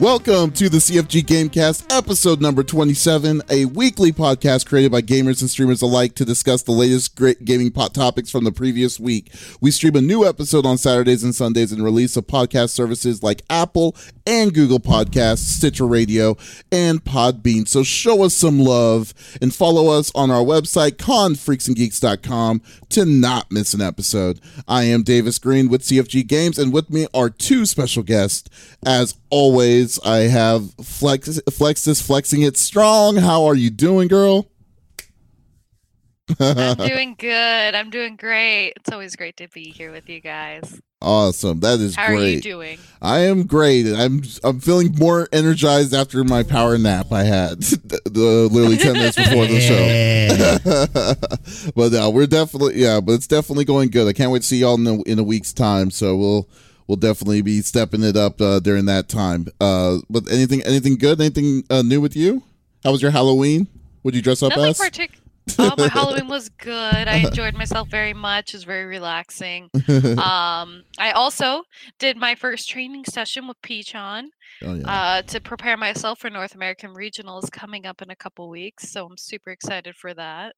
Welcome to the CFG Gamecast, episode number 27, a weekly podcast created by gamers and streamers alike to discuss the latest great gaming pot topics from the previous week. We stream a new episode on Saturdays and Sundays and release of podcast services like Apple and Google Podcasts, Stitcher Radio, and Podbean. So show us some love and follow us on our website, confreaksandgeeks.com, to not miss an episode. I am Davis Green with CFG Games, and with me are two special guests. As always, I have Flex Flexiss flexing it strong. How are you doing, girl? I'm doing good. I'm doing great. It's always great to be here with you guys. Awesome. That is How great. How are you doing? I am great. I'm I'm feeling more energized after my power nap I had the, the- literally 10 minutes before the show. but uh, we're definitely yeah, but it's definitely going good. I can't wait to see y'all in a, in a week's time. So we'll we'll definitely be stepping it up uh, during that time. Uh, but anything anything good? Anything uh, new with you? How was your Halloween? Would you dress up Nothing as? particular. Oh, my Halloween was good. I enjoyed myself very much. It was very relaxing. Um, I also did my first training session with Peachon oh yeah. uh, to prepare myself for North American Regionals coming up in a couple weeks. So I'm super excited for that.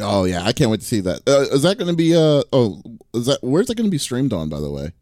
oh yeah. I can't wait to see that. Uh, is that going to be uh oh is that where's that going to be streamed on by the way?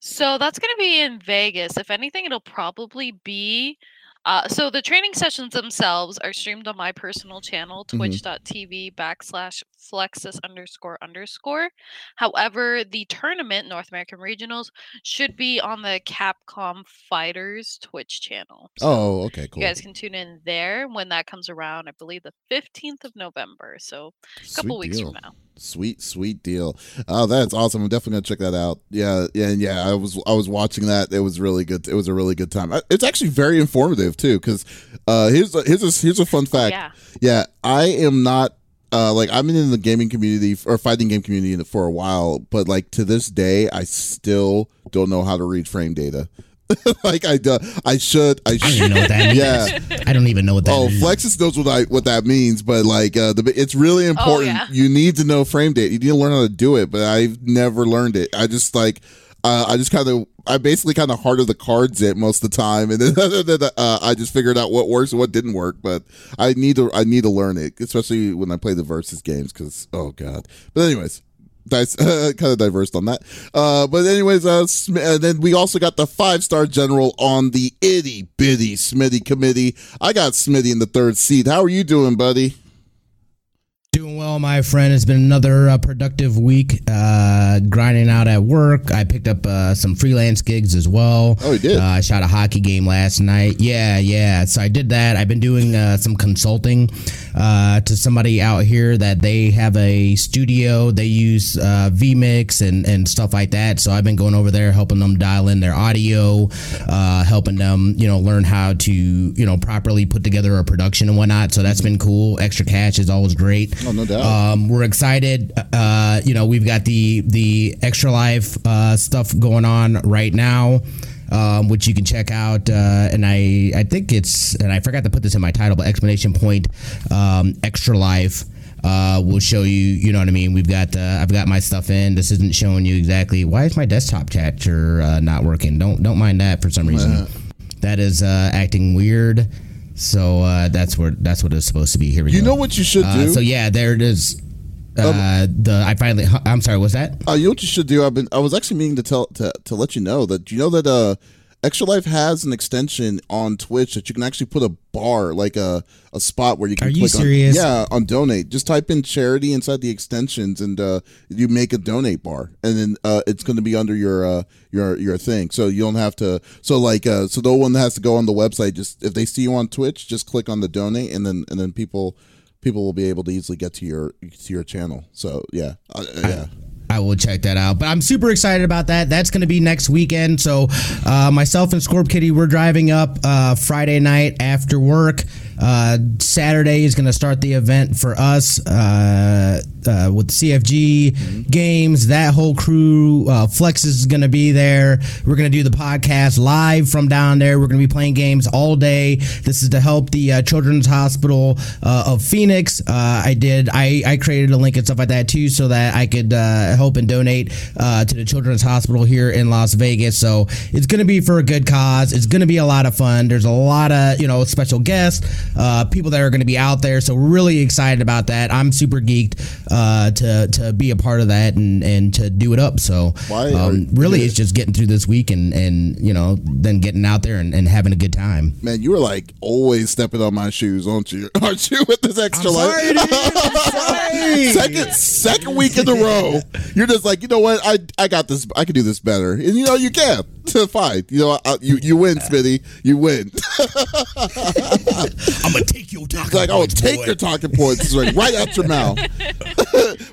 So that's going to be in Vegas. If anything, it'll probably be. Uh, so the training sessions themselves are streamed on my personal channel, Mhm. twitch.tv backslash flexiss underscore underscore. However, the tournament, North American Regionals, should be on the Capcom Fighters Twitch channel. So Oh, okay, cool. you guys can tune in there when that comes around. I believe the 15th of November. So a couple Sweet weeks deal. from now. Sweet, sweet deal. Oh, that's awesome. I'm definitely gonna check that out. Yeah, yeah, and yeah. I was I was watching that. It was really good. It was a really good time. It's actually very informative too. Because uh, here's a, here's a, here's a fun fact. yeah. Yeah, I am not uh like I've been in the gaming community or fighting game community for a while, but like to this day, I still don't know how to read frame data. like I do, I should I I don't should. even know what that means. Yeah. I don't even know what that Oh, is. Flexiss knows what I what that means, but like uh, the it's really important. yeah. You need to know frame data. You need to learn how to do it, but I've never learned it. I just like uh, I just kind of I basically kind of heart of the cards it most of the time, and then uh, I just figured out what works and what didn't work. But I need to I need to learn it, especially when I play the versus games. Because oh god. But anyways. That's kind of diverse on that. Uh, but anyways, uh, uh, then we also got the five star general on the itty bitty Smitty committee. I got Smitty in the third seat. How are you doing, buddy? Doing well, my friend. It's been another uh, productive week. Uh, grinding out at work. I picked up uh, some freelance gigs as well. Oh, you did? Uh, I shot a hockey game last night. Yeah, yeah. So I did that. I've been doing uh, some consulting uh, to somebody out here that they have a studio. They use uh, vMix and and stuff like that. So I've been going over there helping them dial in their audio, uh, helping them you know learn how to you know properly put together a production and whatnot. So that's been cool. Extra cash is always great. Oh, no doubt. Um, we're excited. Uh, you know, we've got the the extra life uh, stuff going on right now. Um, which you can check out, uh, and I I think it's and I forgot to put this in my title, but explanation point um, extra life uh, will show you. You know what I mean? We've got uh, I've got my stuff in. This isn't showing you exactly. Why is my desktop capture uh, not working? Don't don't mind that for some reason. That is uh, acting weird. So uh, that's where that's what it's supposed to be. Here we You go. You know what you should Uh, do? so yeah, there it is. Uh, the I finally. I'm sorry. What's that? Uh, you know what you should do? I've been I was actually meaning to tell to, to let you know that you know that uh Extra Life has an extension on Twitch that you can actually put a bar like a a spot where you can Are you serious? on yeah on donate. Just type in charity inside the extensions and uh you make a donate bar and then uh it's going to be under your uh your your thing. So you don't have to so like uh so no one has to go on the website just if they see you on Twitch just click on the donate and then and then people people will be able to easily get to your to your channel. So yeah. Uh, yeah. I will check that out. But I'm super excited about that. That's going to be next weekend. So uh, myself and Scorp Kitty, we're driving up uh, Friday night after work. Uh, Saturday is going to start the event for us uh, uh, with CFG mm-hmm. games. That whole crew, uh, Flexiss is going to be there. We're going to do the podcast live from down there. We're going to be playing games all day. This is to help the uh, Children's Hospital uh, of Phoenix. I did. I, I created a link and stuff like that too, so that I could help and donate to the Children's Hospital here in Las Vegas. So it's going to be for a good cause. It's going to be a lot of fun. There's a lot of you know special guests, uh, people that are going to be out there. So we're really excited about that. I'm super geeked uh, to to be a part of that and and to do it up. So um, really, it's just getting through this week and and you know then getting out there and, and having a good time. Man, you were like always stepping on my shoes, aren't you? Aren't you with this extra life? second second week in a row, you're just like you know what I I got this. I can do this better, and you know you can. Fine, you know I, you you win, Smitty. You win. I'm gonna take your talking. Like, oh, take your talking points right, right out your mouth.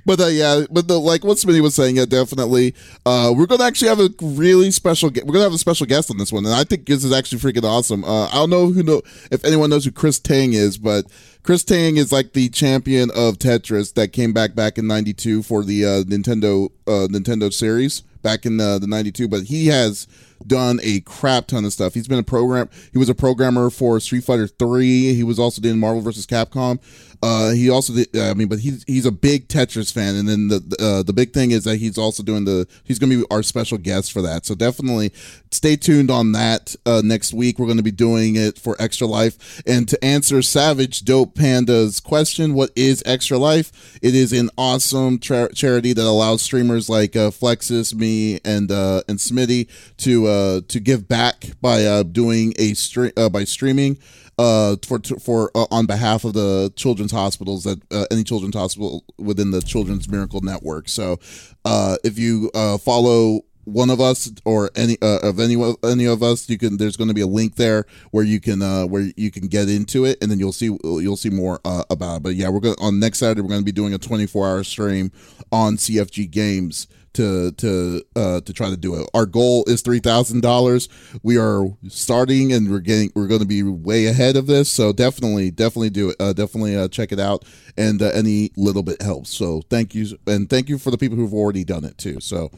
but uh, yeah, but the, like what Smitty was saying, yeah, definitely. Uh, we're gonna actually have a really special. We're gonna have a special guest on this one, and I think this is actually freaking awesome. Uh, I don't know who know if anyone knows who Chris Tang is, but Chris Tang is like the champion of Tetris that came back back in '92 for the uh, Nintendo uh, Nintendo series back in the, the 92 but he has done a crap ton of stuff. He's been a program he was a programmer for street fighter 3 he was also doing marvel vs capcom uh, he also did, I mean, but he's he's a big Tetris fan, and then the uh, the big thing is that he's also doing the he's going to be our special guest for that. So definitely stay tuned on that uh, next week. We're going to be doing it for Extra Life, and to answer Savage Dope Panda's question, what is Extra Life? It is an awesome tra- charity that allows streamers like uh, Flexiss, me, and uh, and Smitty to uh, to give back by doing a stream by streaming uh, for for uh, on behalf of the children's hospitals that uh, any children's hospital within the Children's Miracle Network. So, uh, if you uh, follow one of us or any uh, of any any of us you can there's going to be a link there where you can where you can get into it and then you'll see you'll see more about it but yeah we're going on next saturday we're going to be doing a 24 hour stream on cfg games to to uh, to try to do it. Our goal is three thousand dollars. We are starting, and we're getting we're going to be way ahead of this. So definitely, definitely do it. Uh, definitely uh, check it out, and uh, any little bit helps. So thank you, and thank you for the people who've already done it too. So,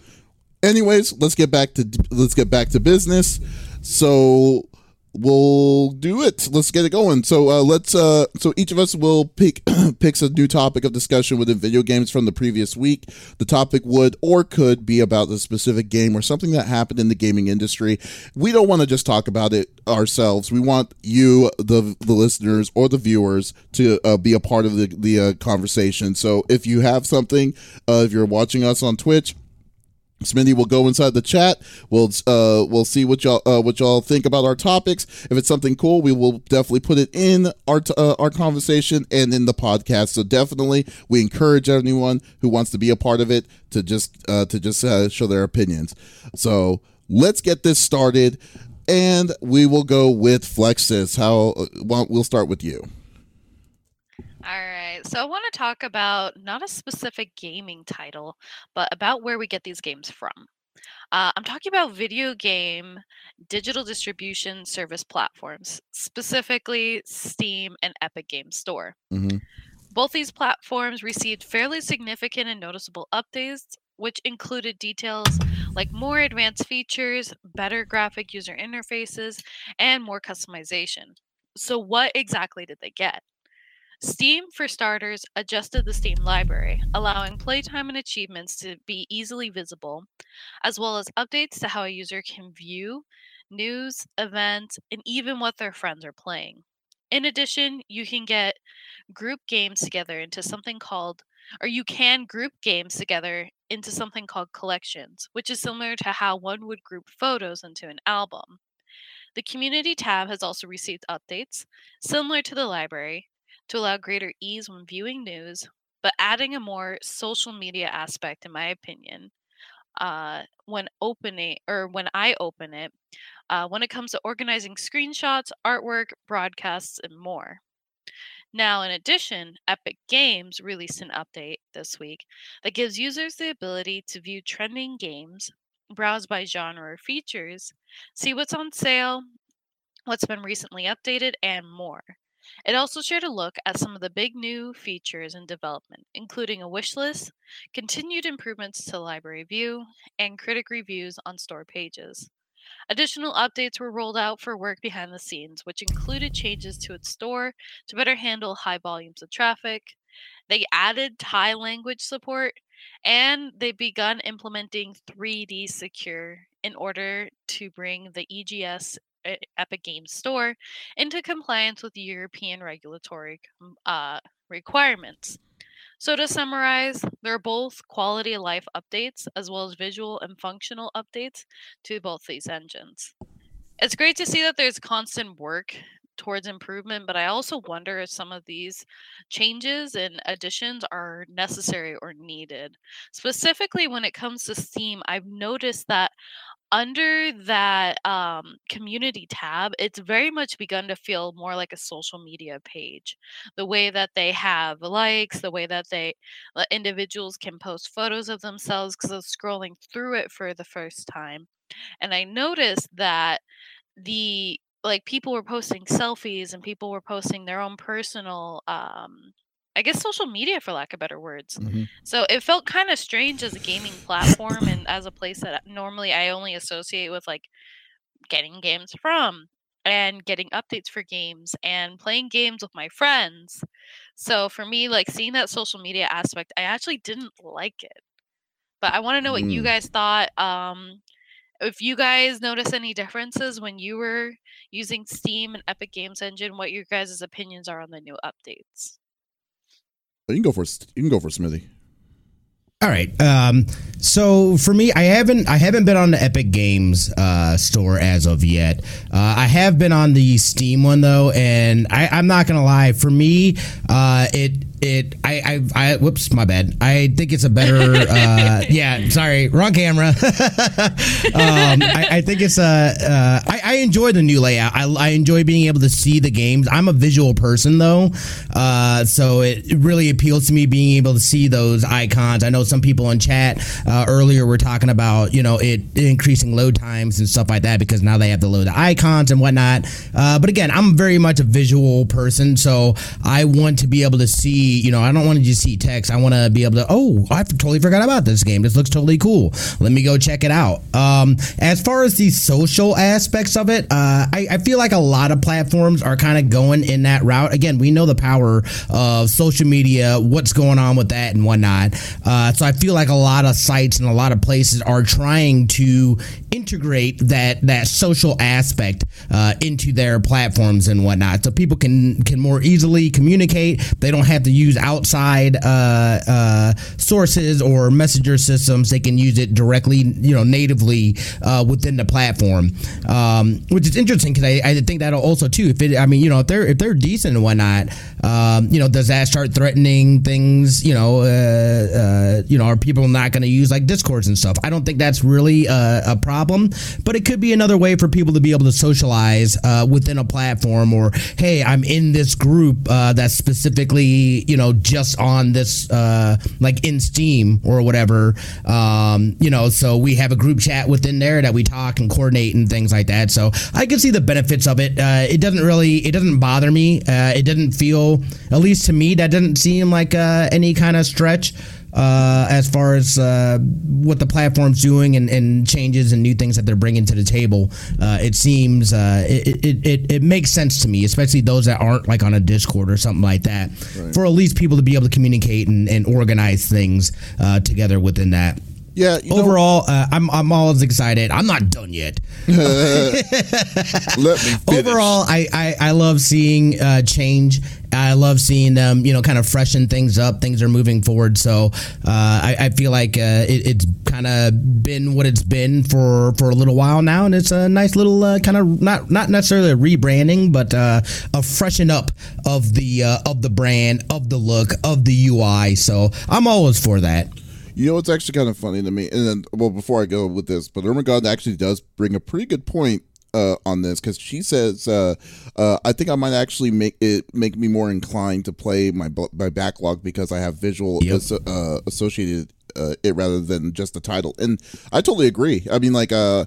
anyways, let's get back to let's get back to business. So we'll do it. Let's get it going. So uh, let's. Uh, so each of us will pick picks a new topic of discussion within video games from the previous week. The topic would or could be about a specific game or something that happened in the gaming industry. We don't want to just talk about it ourselves. We want you, the the listeners or the viewers, to uh, be a part of the the uh, conversation. So if you have something, uh, if you're watching us on Twitch Smitty will go inside the chat. We'll uh we'll see what y'all uh, what y'all think about our topics. If it's something cool, we will definitely put it in our t- uh, our conversation and in the podcast. So definitely, we encourage anyone who wants to be a part of it to just uh, to just uh, show their opinions. So let's get this started, and we will go with Flexiss. How uh, well, we'll start with you. All right. So I want to talk about not a specific gaming title, but about where we get these games from. Uh, I'm talking about video game digital distribution service platforms, specifically Steam and Epic Game Store. Mm-hmm. Both these platforms received fairly significant and noticeable updates, which included details like more advanced features, better graphic user interfaces, and more customization. So, what exactly did they get? Steam, for starters, adjusted the Steam library, allowing playtime and achievements to be easily visible, as well as updates to how a user can view news, events, and even what their friends are playing. In addition, you can get group games together into something called, or you can group games together into something called collections, which is similar to how one would group photos into an album. The community tab has also received updates, similar to the library, to allow greater ease when viewing news, but adding a more social media aspect, in my opinion, uh, when opening or when I open it, uh, when it comes to organizing screenshots, artwork, broadcasts, and more. Now, in addition, Epic Games released an update this week that gives users the ability to view trending games, browse by genre or features, see what's on sale, what's been recently updated, and more. It also shared a look at some of the big new features in development, including a wish list, continued improvements to Library View, and critic reviews on store pages. Additional updates were rolled out for work behind the scenes, which included changes to its store to better handle high volumes of traffic. They added Thai language support and they've begun implementing 3D Secure in order to bring the EGS Epic Games Store into compliance with European regulatory uh, requirements. So, to summarize, they're both quality of life updates as well as visual and functional updates to both these engines. It's great to see that there's constant work towards improvement, but I also wonder if some of these changes and additions are necessary or needed. Specifically, when it comes to Steam, I've noticed that under that um, community tab, it's very much begun to feel more like a social media page. The way that they have likes, the way that they uh, individuals can post photos of themselves because I scrolling through it for the first time, and I noticed that the like people were posting selfies and people were posting their own personal um I guess social media for lack of better words. Mhm. So it felt kind of strange as a gaming platform and as a place that normally I only associate with like getting games from and getting updates for games and playing games with my friends. So for me like seeing that social media aspect, I actually didn't like it. But I want to know what you Mm. guys thought um if you guys notice any differences when you were using Steam and Epic Games Engine, what your guys' opinions are on the new updates. You can go for you can go for Smitty. All right. Um, so for me, I haven't I haven't been on the Epic Games uh, store as of yet. Uh, I have been on the Steam one though, and I, I'm not gonna lie. For me, uh, it it I, I I whoops my bad. I think it's a better. Uh, yeah, sorry, wrong camera. um, I, I think it's a. Uh, I, I enjoy the new layout. I, I enjoy being able to see the games. I'm a visual person though, uh, so it, really appeals to me being able to see those icons. I know some people in chat uh, earlier were talking about you know it increasing load times and stuff like that because now they have to load the icons and whatnot. Uh, but again, I'm very much a visual person, so I want to be able to see. You know, I don't want to just see text. I want to be able to. Oh, I totally forgot about this game. This looks totally cool. Let me go check it out. Um, as far as the social aspects of it, uh, I, I feel like a lot of platforms are kind of going in that route. Again, we know the power of social media, what's going on with that and whatnot. Uh, so I feel like a lot of sites and a lot of places are trying to integrate that that social aspect uh, into their platforms and whatnot, so people can can more easily communicate. They don't have to use outside uh, uh, sources or messenger systems. They can use it directly, you know, natively uh, within the platform, um, which is interesting because I, I think that'll also too. If it, I mean, you know, if they're if they're decent and whatnot, um, you know, does that start threatening things? You know, uh, uh, you know, are people not going to use like discords and stuff? I don't think that's really a, a problem, but it could be another way for people to be able to socialize uh, within a platform. Or hey, I'm in this group uh, that's specifically, you know, just on this, uh, like in Steam or whatever. Um, you know, so we have a group chat within there that we talk and coordinate and things like that. So I can see the benefits of it. Uh, it doesn't really, it doesn't bother me. Uh, it doesn't feel, at least to me, that doesn't seem like uh, any kind of stretch uh, as far as uh, what the platform's doing and, and changes and new things that they're bringing to the table. Uh, it seems uh, it, it, it, it makes sense to me, especially those that aren't like on a Discord or something like that, for at least people to be able to communicate and, and organize things uh, together within that. Yeah, Overall, uh, I'm I'm always excited. I'm not done yet. let me finish. Overall, I, I, I love seeing uh, change. I love seeing them, you know, kind of freshen things up. Things are moving forward. So uh, I, I feel like uh, it, it's kind of been what it's been for, for a little while now, and it's a nice little uh, kind of not not necessarily a rebranding, but uh, a freshen up of the uh, of the brand, of the look, of the UI. So I'm always for that. You know what's actually kind of funny to me, and then well, before I go with this, but Ermagerd actually does bring a pretty good point uh, on this because she says, uh, uh, "I think I might actually make it make me more inclined to play my my backlog because I have visual Yep. asso- uh, associated uh, it rather than just the title." And I totally agree. I mean, like uh,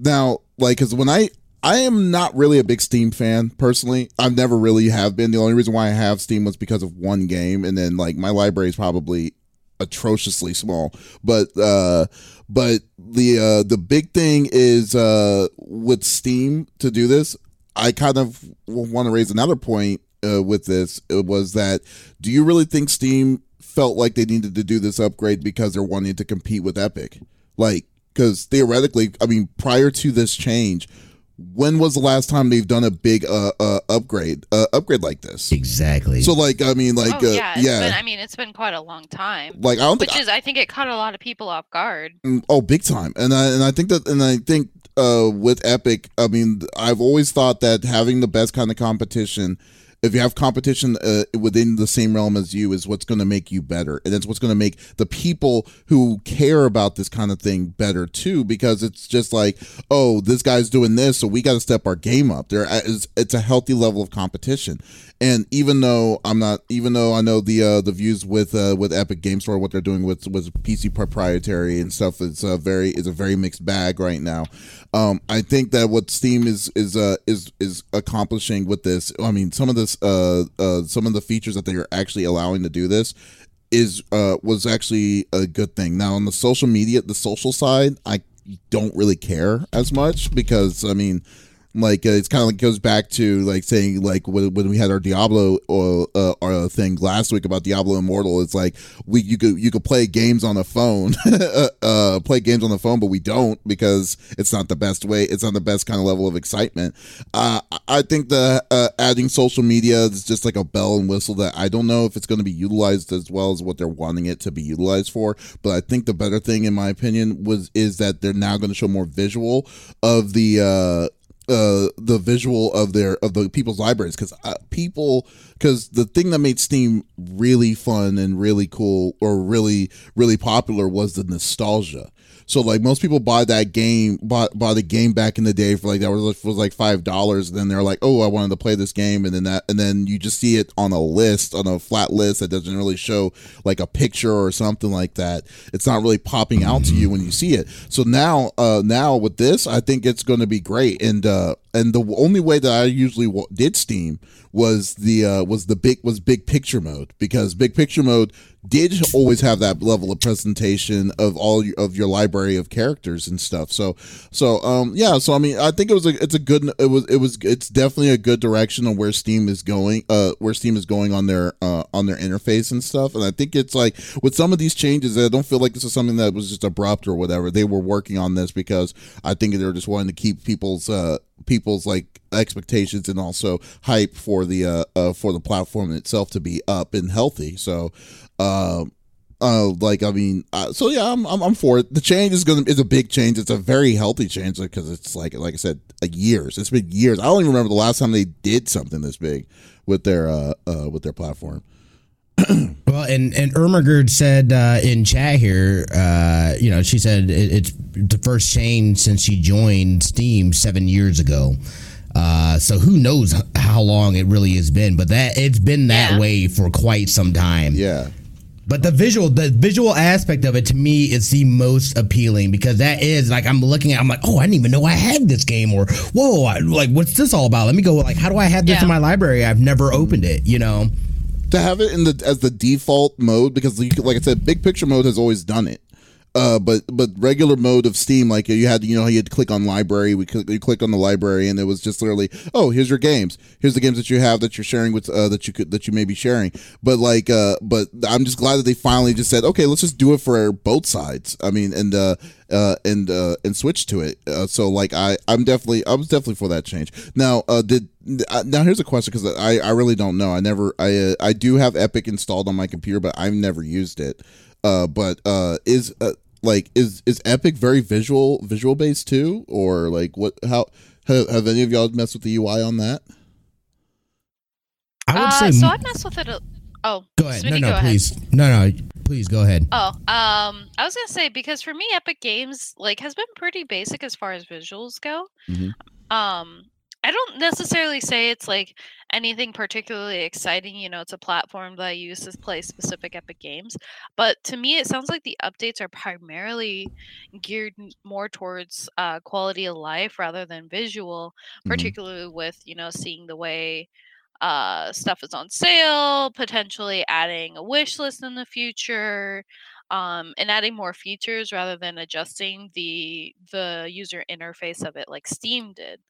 now, like because when I I am not really a big Steam fan personally. I've never really have been. The only reason why I have Steam was because of one game, and then like my library is probably atrociously small. But uh, but the uh, the big thing is uh, with Steam to do this. I kind of want to raise another point uh, with this. It was that do you really think Steam felt like they needed to do this upgrade because they're wanting to compete with Epic? Like, because theoretically, I mean, prior to this change, when was the last time they've done a big uh, uh upgrade uh, upgrade like this? Exactly. So like i mean like oh, uh, yeah, yeah. been, i mean it's been quite a long time. Like i don't which think is i think it caught a lot of people off guard. Oh big time. And i and i think that and i think uh with epic i mean i've always thought that having the best kind of competition if you have competition uh, within the same realm as you is what's going to make you better. And it's what's going to make the people who care about this kind of thing better too because it's just like oh this guy's doing this so we got to step our game up. There is it's a healthy level of competition. And even though I'm not, even though I know the uh, the views with uh, with Epic Game Store, what they're doing with with PC proprietary and stuff, it's a very is a very mixed bag right now. Um, I think that what Steam is is uh, is is accomplishing with this, I mean, some of this uh, uh, some of the features that they are actually allowing to do this is uh, was actually a good thing. Now on the social media, the social side, I don't really care as much because I mean like uh, it's kind of like goes back to like saying like when, when we had our Diablo or uh, our thing last week about Diablo Immortal. It's like we you could you could play games on the phone, uh, uh, play games on the phone, but we don't because it's not the best way. It's not the best kind of level of excitement. Uh, I think the uh, adding social media is just like a bell and whistle that I don't know if it's going to be utilized as well as what they're wanting it to be utilized for. But I think the better thing, in my opinion, was is that they're now going to show more visual of the uh the visual of their of the people's libraries because uh, people because the thing that made Steam really fun and really cool or really really popular was the nostalgia. So like most people buy that game, bought buy the game back in the day for like that was was like five dollars. Then they're like, oh, I wanted to play this game, and then that, and then you just see it on a list, on a flat list that doesn't really show like a picture or something like that. It's not really popping out to you when you see it. So now, uh, now with this, I think it's going to be great. And uh, and the only way that I usually w- did Steam was the uh, was the big was big picture mode because big picture mode did always have that level of presentation of all your, of your library of characters and stuff. So so um yeah, so I mean I think it was a it's a good it was it was it's definitely a good direction on where Steam is going uh where Steam is going on their uh on their interface and stuff. And I think it's like with some of these changes, I don't feel like this is something that was just abrupt or whatever. They were working on this because I think they were just wanting to keep people's uh people's like expectations and also hype for the uh, uh for the platform itself to be up and healthy. So, uh, uh, like I mean, uh, so yeah, I'm, I'm I'm for it. The change is gonna is a big change. It's a very healthy change because it's like like I said, years. It's been years. I don't even remember the last time they did something this big with their uh, uh with their platform. well, and and Ermagerd said uh, in chat here, uh, you know, she said it, it's the first change since she joined Steam seven years ago. Uh, so who knows how long it really has been, but that it's been that yeah. way for quite some time. Yeah. But the visual, the visual aspect of it to me is the most appealing because that is like I'm looking at, I'm like, oh, I didn't even know I had this game, or whoa, I, like what's this all about? Let me go. Like, how do I have this yeah. in my library? I've never opened it, you know to have it in the as the default mode because like I said, big picture mode has always done it. Uh, but but regular mode of Steam, like you had, you know, you had to click on library. We you click on the library, and it was just literally, oh, here's your games. Here's the games that you have that you're sharing with uh, that you could that you may be sharing. But like, uh, but I'm just glad that they finally just said, okay, let's just do it for both sides. I mean, and uh, uh, and uh, and switch to it. Uh, so like, I I'm definitely I was definitely for that change. Now, uh, did uh, now here's a question because I I really don't know. I never I uh, I do have Epic installed on my computer, but I've never used it. Uh, but uh, is uh, like is is Epic very visual visual based too, or like what? How have, have any of y'all messed with the UI on that? I would uh, say so. I've messed with it. A, oh, go ahead. no, no, please. Ahead. No, no, please go ahead. Oh, um, I was gonna say because for me, Epic Games like has been pretty basic as far as visuals go. Mm-hmm. Um, I don't necessarily say it's like anything particularly exciting. You know, it's a platform that I use to play specific Epic games. But to me, it sounds like the updates are primarily geared more towards uh, quality of life rather than visual, mm-hmm. particularly with, you know, seeing the way uh, stuff is on sale, potentially adding a wish list in the future. Um, and adding more features rather than adjusting the the user interface of it like Steam did.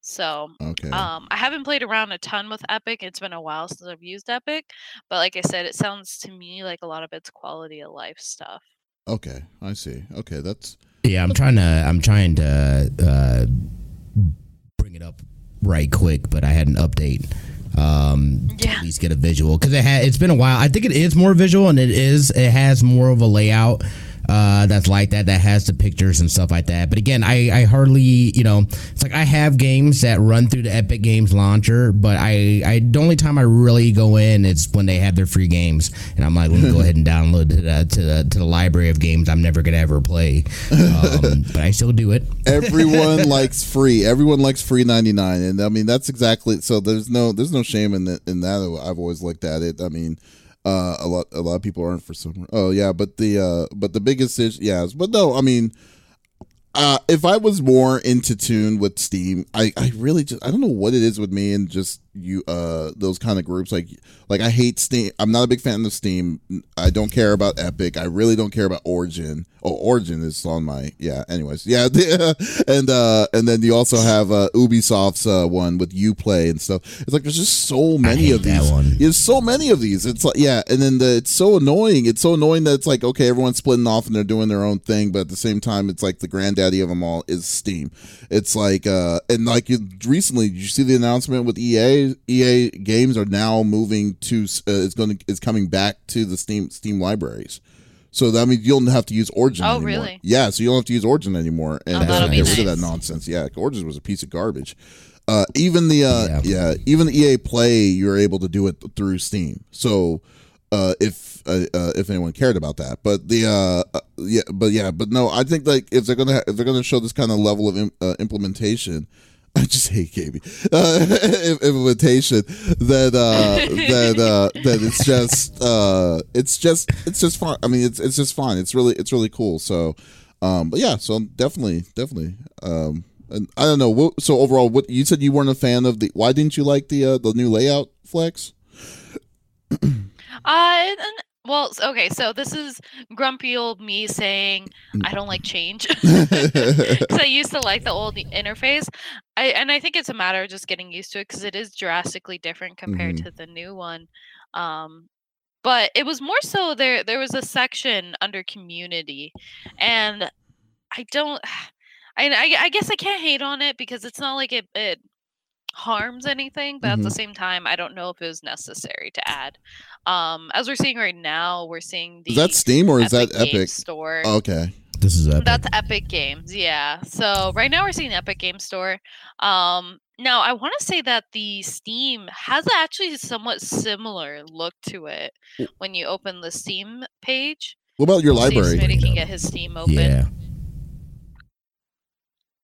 So, Okay. um, I haven't played around a ton with Epic. It's been a while since I've used Epic, but like I said, it sounds to me like a lot of it's quality of life stuff. Okay. I see. Okay. That's Yeah, I'm trying to I'm trying to uh, bring it up right quick, but I had an update um to Yeah. at least get a visual because it had it's been a while. I think it is more visual and it is it has more of a layout uh, that's like that that has the pictures and stuff like that. But again, I I hardly you know it's like I have games that run through the Epic Games launcher, but I I the only time I really go in is when they have their free games, and I'm like, let me go ahead and download to the, to the to the library of games I'm never gonna ever play. Um, but I still do it. everyone likes free. Everyone likes free 99 and I mean that's exactly so there's no there's no shame in that in that I've always looked at it. I mean uh, a lot a lot of people aren't for some. Oh yeah, but the uh, but the biggest is yes, but no, I mean, uh, if I was more into tune with Steam, I I really just I don't know what it is with me and just you uh those kind of groups like like I hate Steam. I'm not a big fan of Steam. I don't care about Epic. I really don't care about Origin. Oh, Origin is on my yeah. Anyways, yeah, and uh and then you also have uh Ubisoft's uh one with UPlay and stuff. It's like there's just so many of these. There's so many of these. It's like yeah, and then the, it's so annoying. It's so annoying that it's like okay, everyone's splitting off and they're doing their own thing, but at the same time, it's like the granddaddy of them all is Steam. It's like uh and like you, recently, did you see the announcement with EA? EA games are now moving to uh, it's going to is coming back to the Steam Steam libraries. So that means you don't have to use Origin Oh, anymore. really? Yeah, so you don't have to use Origin anymore and Oh, have that'll to be get rid of that nonsense. Yeah, Origin was a piece of garbage. Uh, even the uh, yeah. Yeah. even EA Play, you're able to do it through Steam. So uh, if uh, uh, if anyone cared about that, but the uh, uh, yeah, but yeah, but no, I think like if they're gonna ha- if they're gonna show this kind of level of im- uh, implementation. I just hate gaming uh, implementation. That uh, that uh, that it's just uh, it's just it's just fun. I mean, it's it's just fun. It's really it's really cool. So, um, but yeah, so definitely definitely. Um, and I don't know. What, so overall, what you said you weren't a fan of the. Why didn't you like the uh, the new layout, Flex? Uh, well, okay, so this is grumpy old me saying Mm. I don't like change because I used to like the old interface. I and I think it's a matter of just getting used to it because it is drastically different compared Mhm. to the new one. Um, but it was more so there. There was a section under community, and I don't. I, I I guess I can't hate on it because it's not like it it harms anything, but at the Mhm. same time, I don't know if it was necessary to add. Um, as we're seeing right now, we're seeing the Is that Steam or is that Games Epic? Store. Okay. This is epic. That's Epic Games, yeah. So right now we're seeing the Epic Game Store. Um, now I want to say that the Steam has actually somewhat similar look to it when you open the Steam page. What about your See if library? Smitty can get his Steam open. yeah.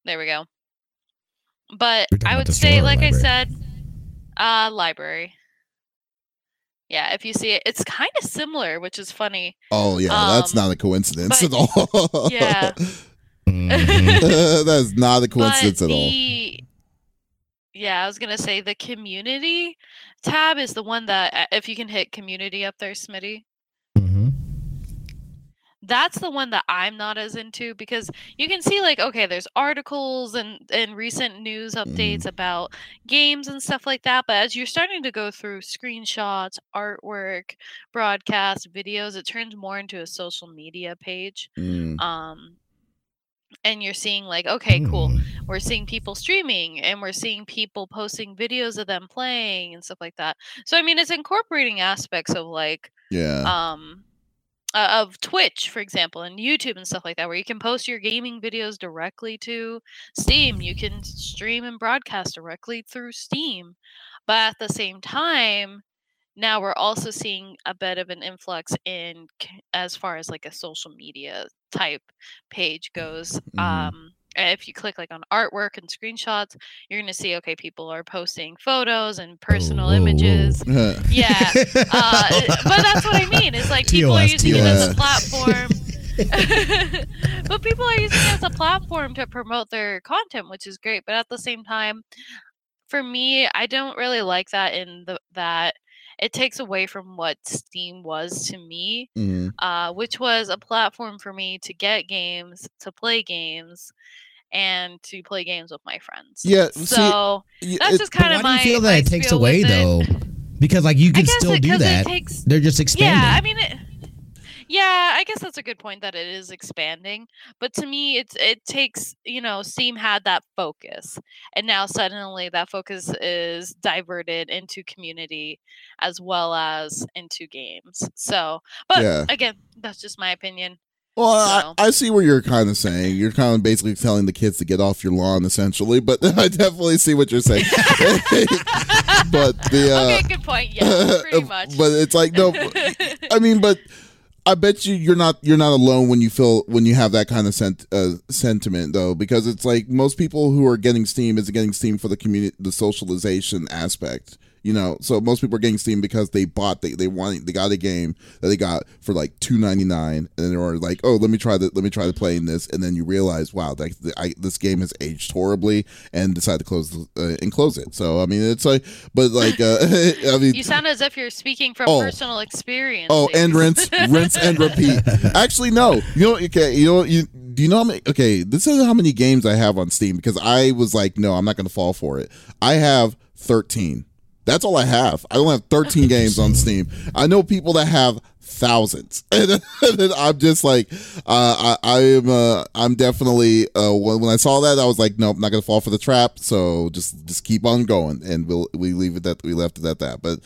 There we go. But I would say, store or like I said, uh, library. Yeah, if you see it, it's kind of similar, which is funny. Oh yeah, that's Um, not a coincidence but- at all. Yeah. Mhm. that's not a coincidence but at all. the yeah, I was gonna say the community tab is the one that uh, if you can hit community up there, Smitty. That's the one that I'm not as into because you can see like okay, there's articles and and recent news Mm-hmm. updates about games and stuff like that. But as you're starting to go through screenshots, artwork, broadcast, videos, it turns more into a social media page. Mm. Um, and you're seeing like okay, cool. Mm. we're seeing people streaming and we're seeing people posting videos of them playing and stuff like that. So I mean it's incorporating aspects of like Yeah. um uh, of Twitch for example and YouTube and stuff like that where you can post your gaming videos directly to Steam. You can stream and broadcast directly through Steam. But at the same time now we're also seeing a bit of an influx in as far as like a social media type page goes Mhm. um if you click like on artwork and screenshots, you're gonna see okay, people are posting photos and personal whoa. images. Yeah, uh, but that's what I mean. It's like people are TOS, using it as a platform. but people are using it as a platform to promote their content, which is great. But at the same time, for me, I don't really like that in the that it takes away from what Steam was to me, Mhm. uh, which was a platform for me to get games, to play games, and to play games with my friends. Yeah, So Y- that's it- just kind why of do you feel that it takes away with it. though? Because like you can still do that. Takes, They're just expanding. yeah, I mean, it, yeah, I guess that's a good point that it is expanding. But to me, it's it takes you know, Steam had that focus, and now suddenly that focus is diverted into community as well as into games. So, but Yeah. again, that's just my opinion. Well, So- I, I see what you're kind of saying. You're kind of basically telling the kids to get off your lawn, essentially. But I definitely see what you're saying. but the uh, okay, good point. Yeah, pretty much. but it's like no. I mean, but I bet you you're not you're not alone when you feel when you have that kind of sent, uh, sentiment though, because it's like most people who are getting Steam is getting Steam for the community, the socialization aspect. You know, so most people are getting Steam because they bought they they want they got a game that they got for like two ninety nine, and they were like, oh, let me try the let me try to playing this, and then you realize, wow, like I, this game has aged horribly, and decide to close uh, and close it. So I mean, it's like, but like, uh, I mean, you sound as if you're speaking from Oh. personal experience. Oh, and rinse, rinse and repeat. Actually, no. You know, okay. You know, you do you know how many? Okay, this is how many games I have on Steam because I was like, no, I'm not going to fall for it. I have 13. That's all I have. I don't have 13 games on Steam. I know people that have thousands, and, then I'm just like, uh, I, I am, uh, I'm definitely. Uh, when, when I saw that, I was like, nope, not going to fall for the trap. So just, just keep on going, and we'll we leave it that we left it at that. But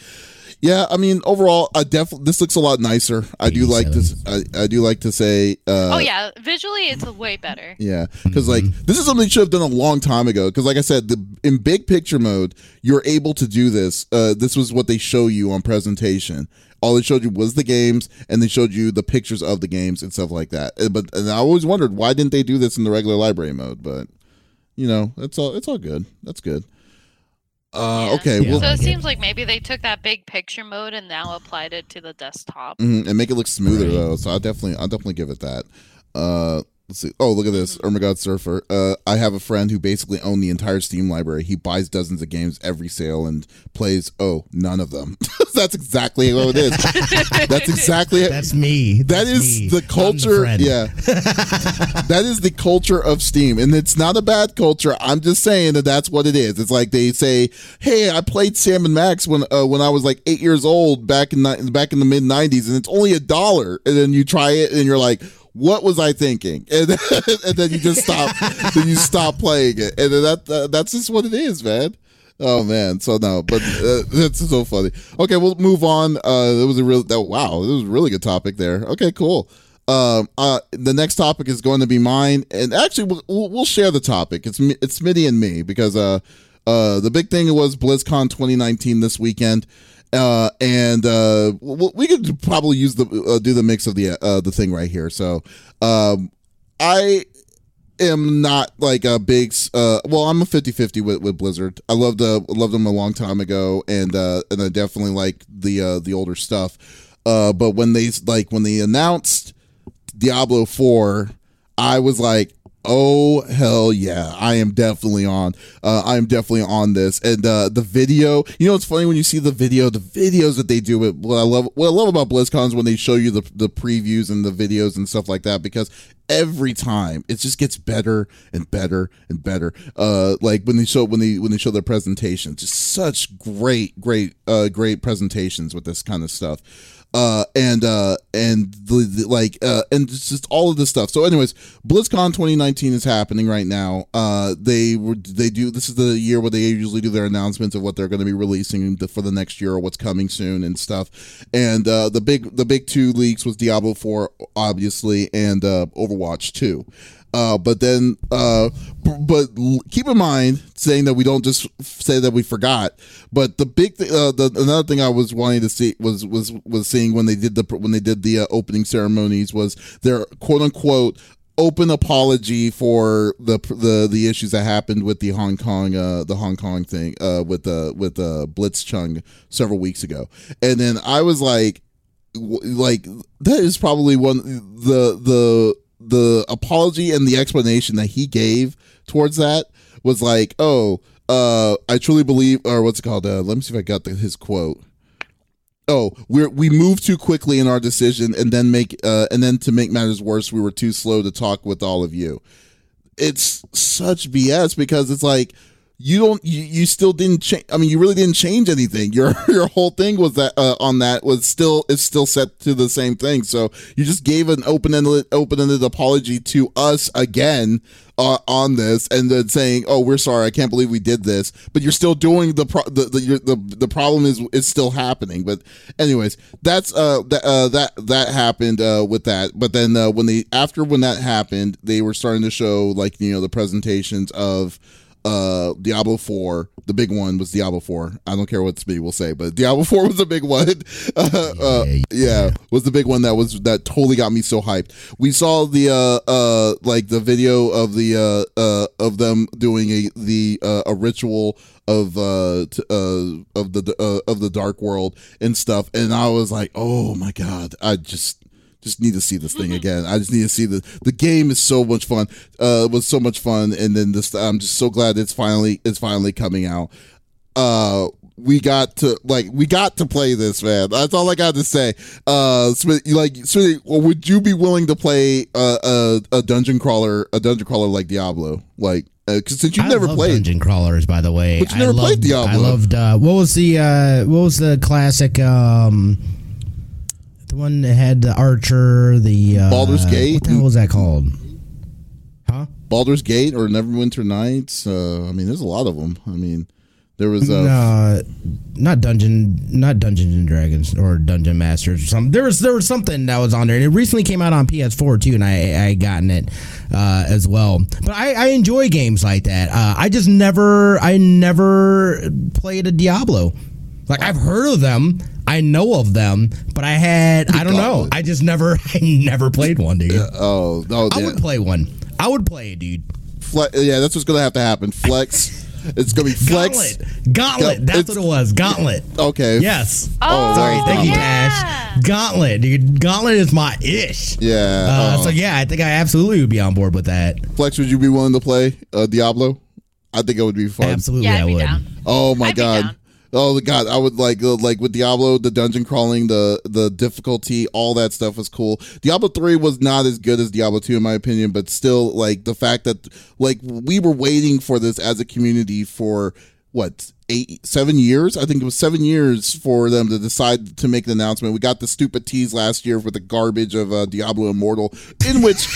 yeah, I mean, overall, I definitely this looks a lot nicer. I do like to, I, I do like to say, uh, oh yeah, visually it's way better. yeah, because like this is something they should have done a long time ago. Because like I said, the in big picture mode, you're able to do this. Uh, this was what they show you on presentation. All they showed you was the games, and they showed you the pictures of the games and stuff like that. But and I always wondered why didn't they do this in the regular library mode? But you know, it's all it's all good. That's good. Uh, Yeah. okay, Yeah. well, So it seems like maybe they took that big picture mode and now applied it to the desktop. Mhm, and make it look smoother Right. though. So I'll definitely I'll definitely give it that. Uh let's see. Oh, look at this. Oh my god, surfer. Uh I have a friend who basically owned the entire Steam library. He buys dozens of games every sale and plays oh, none of them. That's exactly what it is. That's exactly it. That's me. That That's is me. the culture. friend. yeah. that is the culture of Steam. And it's not a bad culture. I'm just saying that that's what it is. It's like they say, "Hey, I played Sam and Max when uh, when I was like 8 years old back in ni- back in the mid 90s and it's only a dollar." And then you try it and you're like, "What was I thinking?" And then, and then you just stop then you stop playing it. And then that uh, that's just what it is, man. Oh man, so no, but uh, that's so funny. Okay, we'll move on. Uh, it was a real that wow, it was a really good topic there. Okay, cool. Um, uh, the next topic is going to be mine, and actually, we'll, we'll, we'll share the topic. It's it's Smitty and me because uh, uh, the big thing was BlizzCon 2019 this weekend, uh, and uh, we could probably use the uh, do the mix of the uh, the thing right here. So, um, I am not like a big uh well i'm a 50-50 with, with blizzard i loved uh loved them a long time ago and uh and i definitely like the uh the older stuff uh but when they like when they announced diablo 4 i was like oh hell yeah. I am definitely on uh i am definitely on this. And uh the video you know it's funny when you see the video the videos that they do it what i love what i love about blizzcon is when they show you the the previews and the videos and stuff like that because every time it just gets better and better and better. Uh like when they show when they when they show their presentations just such great great uh great presentations with this kind of stuff uh and uh and the, the like uh and just all of this stuff. So anyways blizzcon 2019 is happening right now. Uh they were they do this is the year where they usually do their announcements of what they're going to be releasing for the next year or what's coming soon and stuff. And uh the big the big two leaks was diablo 4 obviously and uh overwatch 2 uh, but then, uh, but keep in mind saying that we don't just say that we forgot. But the big, th- uh, the another thing I was wanting to see was was was seeing when they did the when they did the uh, opening ceremonies was their quote unquote open apology for the the the issues that happened with the Hong Kong uh the Hong Kong thing uh with the with the uh, Blitzchung several weeks ago. And then I was like like that is probably one the the the apology and the explanation that he gave towards that was like, "Oh, uh I truly believe or what's it called? Uh, let me see if I got the, his quote oh we we moved too quickly in our decision and then make uh, and then to make matters worse we were too slow to talk with all of you it's such bs because it's like you don't you, you still didn't change i mean you really didn't change anything. Your your whole thing was that uh, on that was still is still set to the same thing. So you just gave an open-ended open-ended apology to us again uh, on this and then saying oh we're sorry. I can't believe we did this. But you're still doing the pro- the, the the the problem is it's still happening. But anyways that's uh that uh, that that happened uh with that. But then uh, when they after when that happened they were starting to show like you know the presentations of uh Diablo 4 the big one was Diablo 4 I don't care what Speedy will say but Diablo 4 was the big one. Uh, uh, yeah was the big one that was that totally got me so hyped. We saw the uh uh like the video of the uh uh of them doing a the uh, a ritual of uh, t- uh of the uh, of the dark world and stuff. And I was like oh my god I just just need to see this thing again. I just need to see the the game is so much fun. Uh, it was so much fun, and then this I'm just so glad it's finally it's finally coming out. Uh, we got to like we got to play this, man. That's all I got to say. Uh, Smitty, like, Smitty, well, would you be willing to play uh, a a dungeon crawler, a dungeon crawler like Diablo, like? Because since you've I never love played, dungeon crawlers, by the way, But you I never loved, played Diablo. I loved. Uh, what was the uh, what was the classic? Um, the one that had the archer, the uh, Baldur's Gate? What the hell was that called? Huh? Baldur's Gate or Neverwinter Nights. Uh, I mean, there's a lot of them. I mean, there was uh, uh, not dungeon, not Dungeons and Dragons or Dungeon Masters or something. There was there was something that was on there, and it recently came out on PS4 too, and I I gotten it uh, as well. But I, I enjoy games like that. Uh, I just never I never played a Diablo. Like I've heard of them, I know of them, but I had I don't know. I just never I never played one, dude. oh no, I yeah. would play one. I would play it, dude. Fle- yeah, that's what's gonna have to happen. Flex. it's gonna be flex. Gauntlet. Gauntlet. Yeah, That's it's- what it was. Gauntlet. Okay. Yes. Oh, Sorry, thank you, yeah. Tash. Gauntlet, dude. Gauntlet is my ish. Yeah. Uh, oh. So yeah, I think I absolutely would be on board with that. Flex, would you be willing to play uh, Diablo? I think it would be fun. Absolutely, Yeah, I I'd be would. down. Oh my I'd be god. down. Oh god, I would like uh, like with Diablo, the dungeon crawling, the the difficulty, all that stuff was cool. Diablo 3 was not as good as Diablo 2 in my opinion, but still like the fact that like we were waiting for this as a community for what eight seven years? I think it was seven years for them to decide to make an announcement. We got the stupid tease last year with the garbage of uh, diablo immortal in which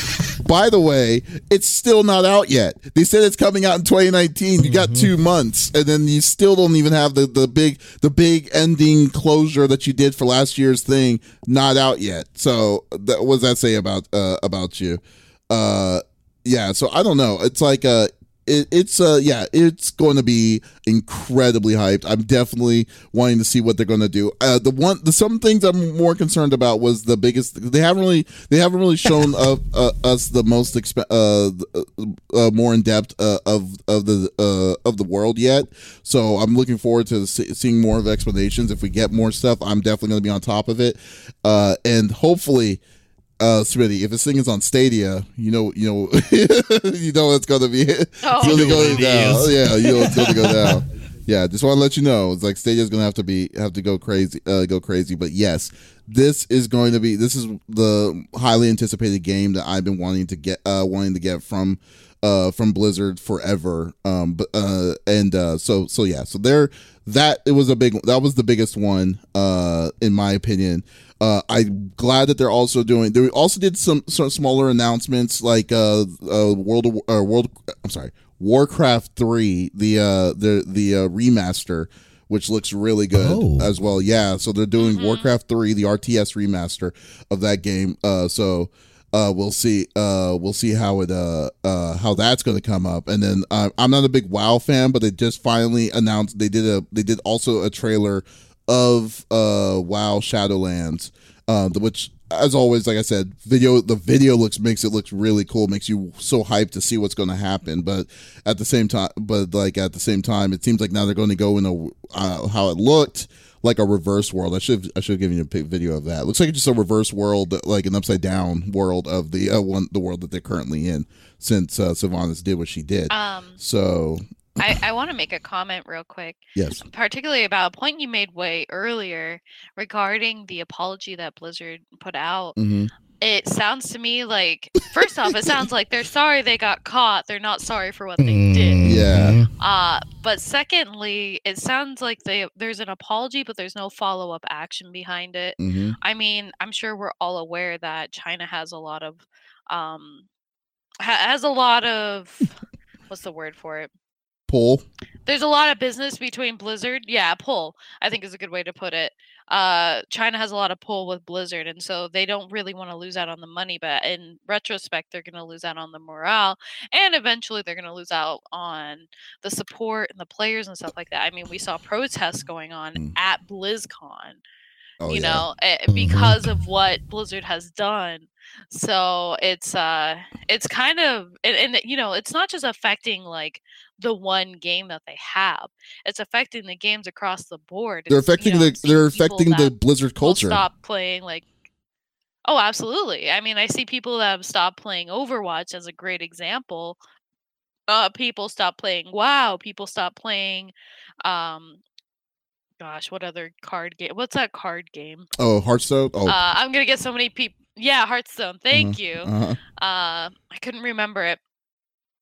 by the way it's still not out yet. They said it's coming out in 2019 you got two months and then you still don't even have the, the big the big ending closure that you did for last year's thing not out yet. So that, what does that say about uh about you? Uh yeah so i don't know. It's like uh it, it's uh yeah it's going to be incredibly hyped. I'm definitely wanting to see what they're going to do. Uh the one the some things i'm more concerned about was the biggest they haven't really they haven't really shown uh, uh, us the most exp- uh, uh more in depth uh, of of the uh of the world yet. So i'm looking forward to see, seeing more of explanations. If we get more stuff i'm definitely going to be on top of it. Uh and hopefully uh Smitty, if this thing is on Stadia, you know, you know, you know it's gonna be Oh. it's gonna go down. Yeah, you know it's gonna go down. Yeah, just want to let you know, it's like Stadia's gonna have to be have to go crazy, uh, go crazy. But yes, this is going to be this is the highly anticipated game that I've been wanting to get, uh, wanting to get from, uh, from Blizzard forever. Um, but uh, and uh, so so yeah, so there that it was a big that was the biggest one, uh, in my opinion. Uh, I'm glad that they're also doing. They also did some, some smaller announcements, like uh, uh, World of, uh, World. I'm sorry, Warcraft three, the uh, the the uh, remaster, which looks really good Oh. as well. Yeah, so they're doing Warcraft three, the RTS remaster of that game. Uh, so uh, we'll see. Uh, we'll see how it uh, uh, how that's going to come up. And then uh, I'm not a big WoW fan, but they just finally announced they did a they did also a trailer of uh WoW Shadowlands, uh, which as always, like I said, video the video looks makes it looks really cool, makes you so hyped to see what's going to happen. But at the same time, but like at the same time, it seems like now they're going to go in a uh, how it looked like a reverse world. I should I should have given you a video of that. Looks like it's just a reverse world, like an upside down world of the uh, one the world that they're currently in since uh, Sylvanas did what she did. Um, so I, I want to make a comment real quick, yes, particularly about a point you made way earlier regarding the apology that Blizzard put out. hmm It sounds to me like, first off, it sounds like they're sorry they got caught. They're not sorry for what they did. Yeah. Uh, but secondly, it sounds like they there's an apology, but there's no follow up action behind it. hmm I mean, I'm sure we're all aware that China has a lot of, um, ha- has a lot of, what's the word for it? Pull. There's a lot of business between Blizzard. Yeah, pull. I think is a good way to put it. Uh, China has a lot of pull with Blizzard, and so they don't really want to lose out on the money. But in retrospect, they're going to lose out on the morale, and eventually they're going to lose out on the support and the players and stuff like that. I mean, we saw protests going on Mm. at BlizzCon Oh you yeah. know eh, Mhm. because of what blizzard has done so it's uh it's kind of and, and you know it's not just affecting like the one game that they have it's affecting the games across the board they're It's, you affecting know, the they're affecting the Blizzard culture. stop playing like oh absolutely i mean i see people that have stopped playing overwatch as a great example uh people stop playing wow people stop playing um gosh what other card game what's that card game Oh, Hearthstone. Oh, uh, I'm gonna get so many people. Yeah, Hearthstone. Thank you. uh-huh. Uh, I couldn't remember it.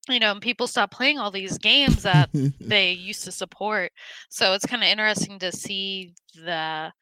You know, and people stop playing all these games that they used to support. So it's kind of interesting to see the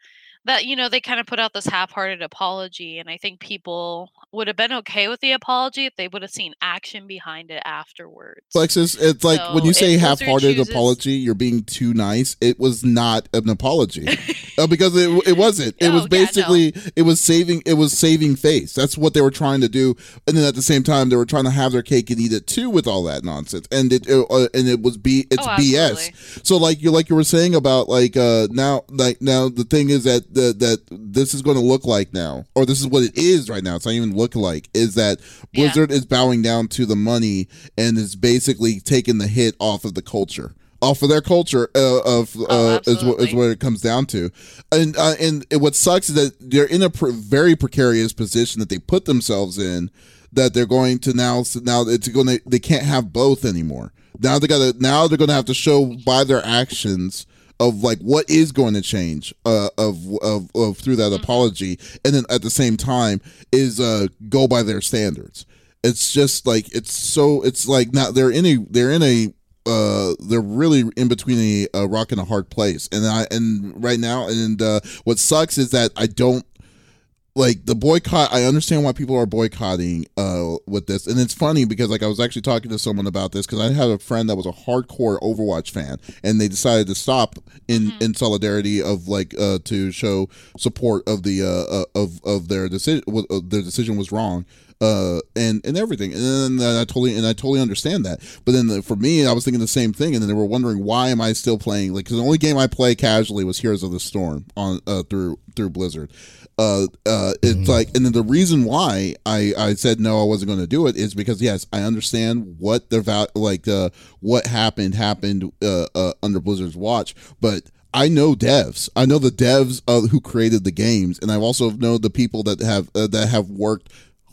that you know they kind of put out this half-hearted apology, and I think people would have been okay with the apology if they would have seen action behind it afterwards. Flexiss, it's like when you say half-hearted chooses- apology, you're being too nice. It was not an apology uh, because it it wasn't. It Oh, was yeah, no. basically it was saving it was saving face. That's what they were trying to do, and then at the same time they were trying to have their cake and eat it too with all that nonsense. And it uh, and it was b it's Oh, BS. So like you like you were saying about like uh now like now the thing is that the, that this is going to look like now or this is what it is right now. It's not even look like is that Yeah. Blizzard is bowing down to the money and is basically taking the hit off of the culture. Off of their culture uh, of uh, Oh, is what is what it comes down to, and uh, and what sucks is that they're in a pr- very precarious position that they put themselves in, that they're going to now now it's going to they can't have both anymore. Now they got to now they're going to have to show by their actions of like what is going to change uh, of, of of through that apology, and then at the same time is uh go by their standards. It's just like it's so it's like now they're in a they're in a uh they're really in between a, a rock and a hard place. And i and right now and uh what sucks is that i don't like the boycott i understand why people are boycotting uh with this. And it's funny because like i was actually talking to someone about this because i had a friend that was a hardcore overwatch fan and they decided to stop in in solidarity of like uh to show support of the uh, uh of of their decision uh, their decision was wrong uh and and everything. And then i totally and i totally understand that. But then the, for me i was thinking the same thing and then they were wondering why am i still playing? Like 'cause the only game i play casually was heroes of the storm on uh through through blizzard. Uh uh it's like and then the reason why i i said no i wasn't going to do it is because yes i understand what the val like uh what happened happened uh, uh under blizzard's watch. But I know devs. I know the devs uh, who created the games, and I also know the people that have uh, that have worked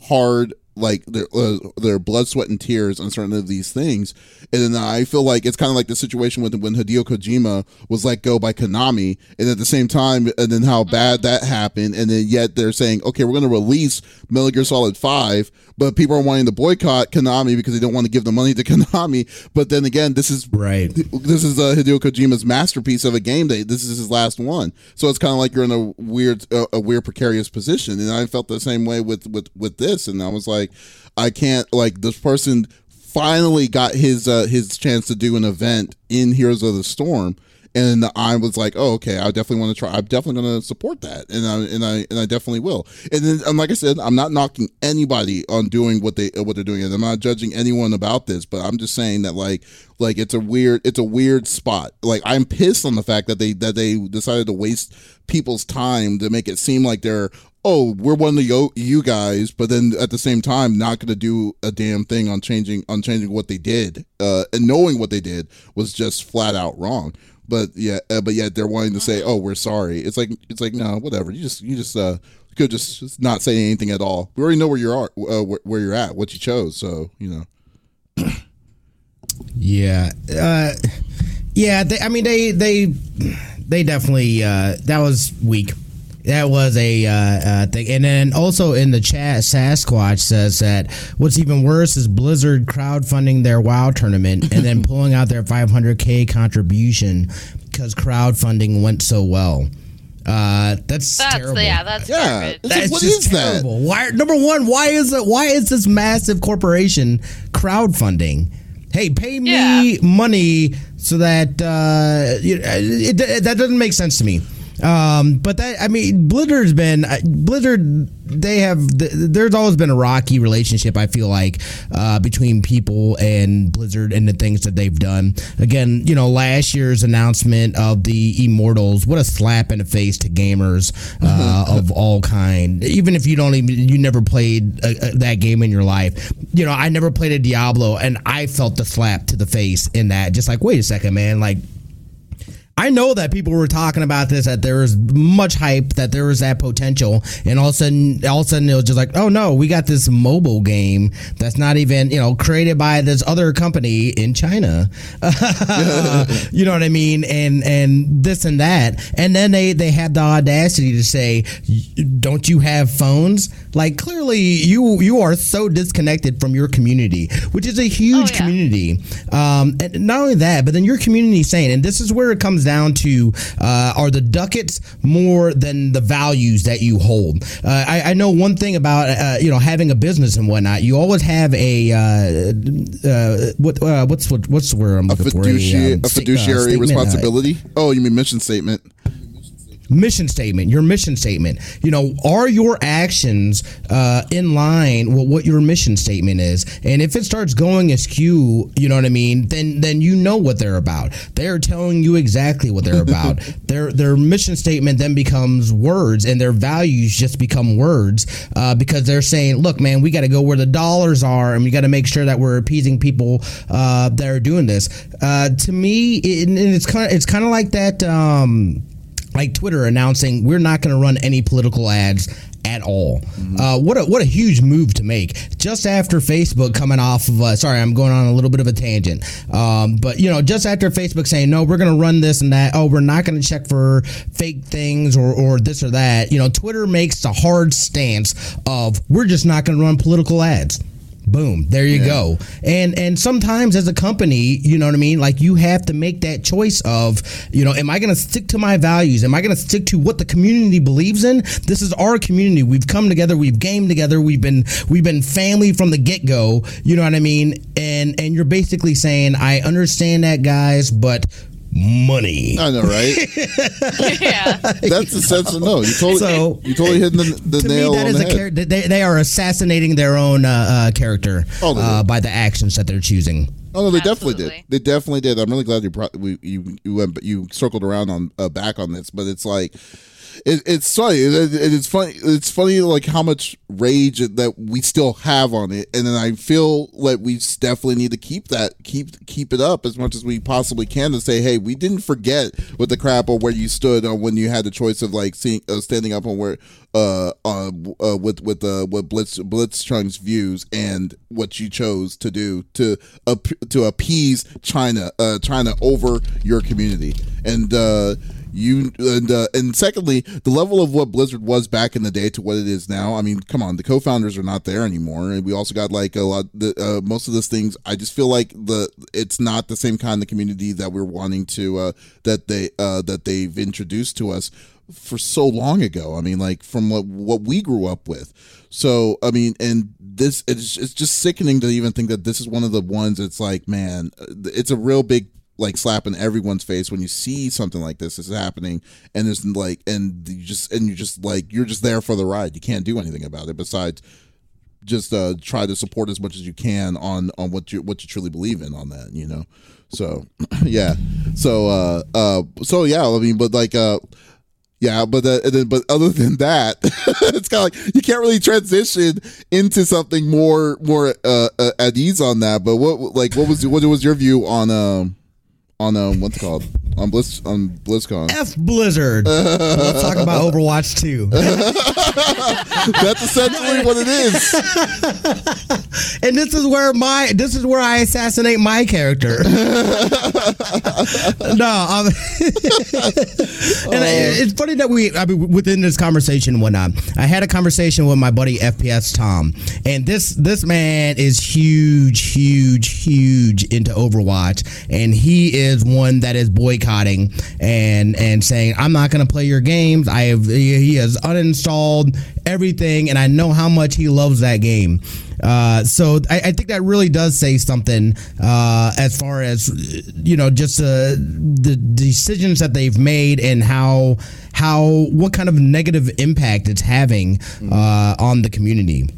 hard like their uh, their blood sweat and tears on certain of these things. And then i feel like it's kind of like the situation with when hideo kojima was let go by konami. And at the same time and then how bad that happened. And then yet they're saying okay we're going to release metal gear solid 5 but people are wanting to boycott konami because they don't want to give the money to konami. But then again this is Right. this is uh, Hideo Kojima's masterpiece of a game. That this is his last one, so it's kind of like you're in a weird, uh, a weird precarious position. And I felt the same way with with with this, and I was like, I can't like this person finally got his uh, his chance to do an event in Heroes of the Storm. And I was like, "Oh, okay. I definitely want to try. I'm definitely going to support that, and I and I and I definitely will." And then, and like I said, I'm not knocking anybody on doing what they what they're doing, and I'm not judging anyone about this. But I'm just saying that, like, like it's a weird it's a weird spot like i'm pissed on the fact that they that they decided to waste people's time to make it seem like they're oh, we're one of you, you guys, but then at the same time, not going to do a damn thing on changing on changing what they did, uh, and knowing what they did was just flat out wrong. But yeah, uh, but yet they're wanting to say, oh, we're sorry. It's like it's like no, whatever. You just you just uh could just, just not say anything at all. We already know where you are, uh, where, where you're at, what you chose. So you know. yeah, uh, yeah. They, I mean, they they they definitely uh, that was weak. That was a uh, uh, thing, and then also in the chat, Sasquatch says that what's even worse is Blizzard crowdfunding their WoW tournament and then pulling out their 500k contribution because crowdfunding went so well. Uh, that's, That's terrible. yeah, that's Yeah, garbage. it's like, That's what just is that? Why? Number one, why is it? Why is this massive corporation crowdfunding? Hey, pay me Yeah. money so that uh, you it, it, that doesn't make sense to me. Um, but that I mean, Blizzard's been Blizzard. They have there's always been a rocky relationship. I feel like uh, between people and Blizzard and the things that they've done. Again, you know, last year's announcement of the Immortals. What a slap in the face to gamers uh, of all kind. Even if you don't even you never played uh uh that game in your life. You know, I never played a Diablo, and I felt the slap to the face in that. Just like, wait a second, man, like. I know that people were talking about this, that there was much hype, that there was that potential, and all of a sudden, all of a sudden, it was just like, oh no, we got this mobile game that's not even, you know, created by this other company in China. you know what I mean? And and this and that, and then they they had the audacity to say, don't you have phones? Like clearly, you you are so disconnected from your community, which is a huge Oh, yeah. community. Um, and not only that, but then your community saying, and this is where it comes down to: uh, are the ducats more than the values that you hold? Uh, I, I know one thing about uh, you know having a business and whatnot. You always have a uh, uh, what uh, what's what, what's the word I'm A, looking for? fiduciary, um, a sta- uh, fiduciary responsibility. oh, you mean mission statement? Mission statement your mission statement. You know are your actions uh, in line with what your mission statement is? And if it starts going askew you know what i mean then then you know what they're about. They're telling you exactly what they're about. Their their mission statement then becomes words and their values just become words uh, because they're saying look man we got to go where the dollars are and we got to make sure that we're appeasing people uh, that are doing this. Uh, to me it, and it's kind of it's kind of like that um, like Twitter announcing we're not going to run any political ads at all. Uh, what a what a huge move to make just after Facebook coming off of. Uh, sorry, I'm going on a little bit of a tangent, um, but you know, just after Facebook saying no, we're going to run this and that. Oh, we're not going to check for fake things or or this or that. You know, Twitter makes the hard stance of we're just not going to run political ads. Boom, there you go. And and sometimes as a company, you know what I mean? Like you have to make that choice of, you know, am I going to stick to my values? Am I going to stick to what the community believes in? This is our community. We've come together, we've gamed together, we've been we've been family from the get-go, you know what I mean? And and you're basically saying, I understand that guys, but money. I know, right? yeah. That's the sense of no. You totally, So- you totally hitting the, the to nail me, that on is the a head. character. They, they are assassinating their own uh, uh, character Oh, uh, by the actions that they're choosing. Oh no, they definitely did. They definitely did. I'm really glad you brought, we, you you went you circled around on uh, back on this, but it's like it, it's funny. It, it- it's funny. It's funny like how much rage that we still have on it, and then I feel like we definitely need to keep that keep keep it up as much as we possibly can to say, hey, we didn't forget with the crap or where you stood on when you had the choice of like seeing uh, standing up on where uh, uh, uh with with uh with Blitz Blitzchung's views and what you chose to do to ap- to appease China uh China over your community and uh you and uh, and secondly the level of what Blizzard was back in the day to what it is now I mean come on the co-founders are not there anymore and we also got like a lot the uh, most of those things I just feel like the it's not the same kind of community that we're wanting to uh that they uh that they've introduced to us for so long ago. I mean, like from what what we grew up with. So I mean, and this it's it's just sickening to even think that this is one of the ones. It's like, man, it's a real big like slap in everyone's face when you see something like this is happening, and there's like, and you just and you just like you're just there for the ride. You can't do anything about it besides just uh try to support as much as you can on on what you what you truly believe in on that you know so yeah so uh uh so yeah i mean but like uh Yeah, but uh, then, but other than that, it's kind of like you can't really transition into something more more uh, uh, at ease on that. But what like what was what was your view on um on um what's it called on Blizz on BlizzCon? F Blizzard. Let's talk about Overwatch 2. That's essentially what it is. and this is where my this is where I assassinate my character. no, um, and I, it's funny that we I mean, within this conversation and whatnot. I had a conversation with my buddy FPS Tom, and this this man is huge, huge, huge into Overwatch, and he is one that is boycotting and and saying I'm not going to play your games. I have he has uninstalled everything, and I know how much he loves that game. Uh, so I, I, think that really does say something uh, as far as you know, just uh, the decisions that they've made and how how what kind of negative impact it's having uh, on the community.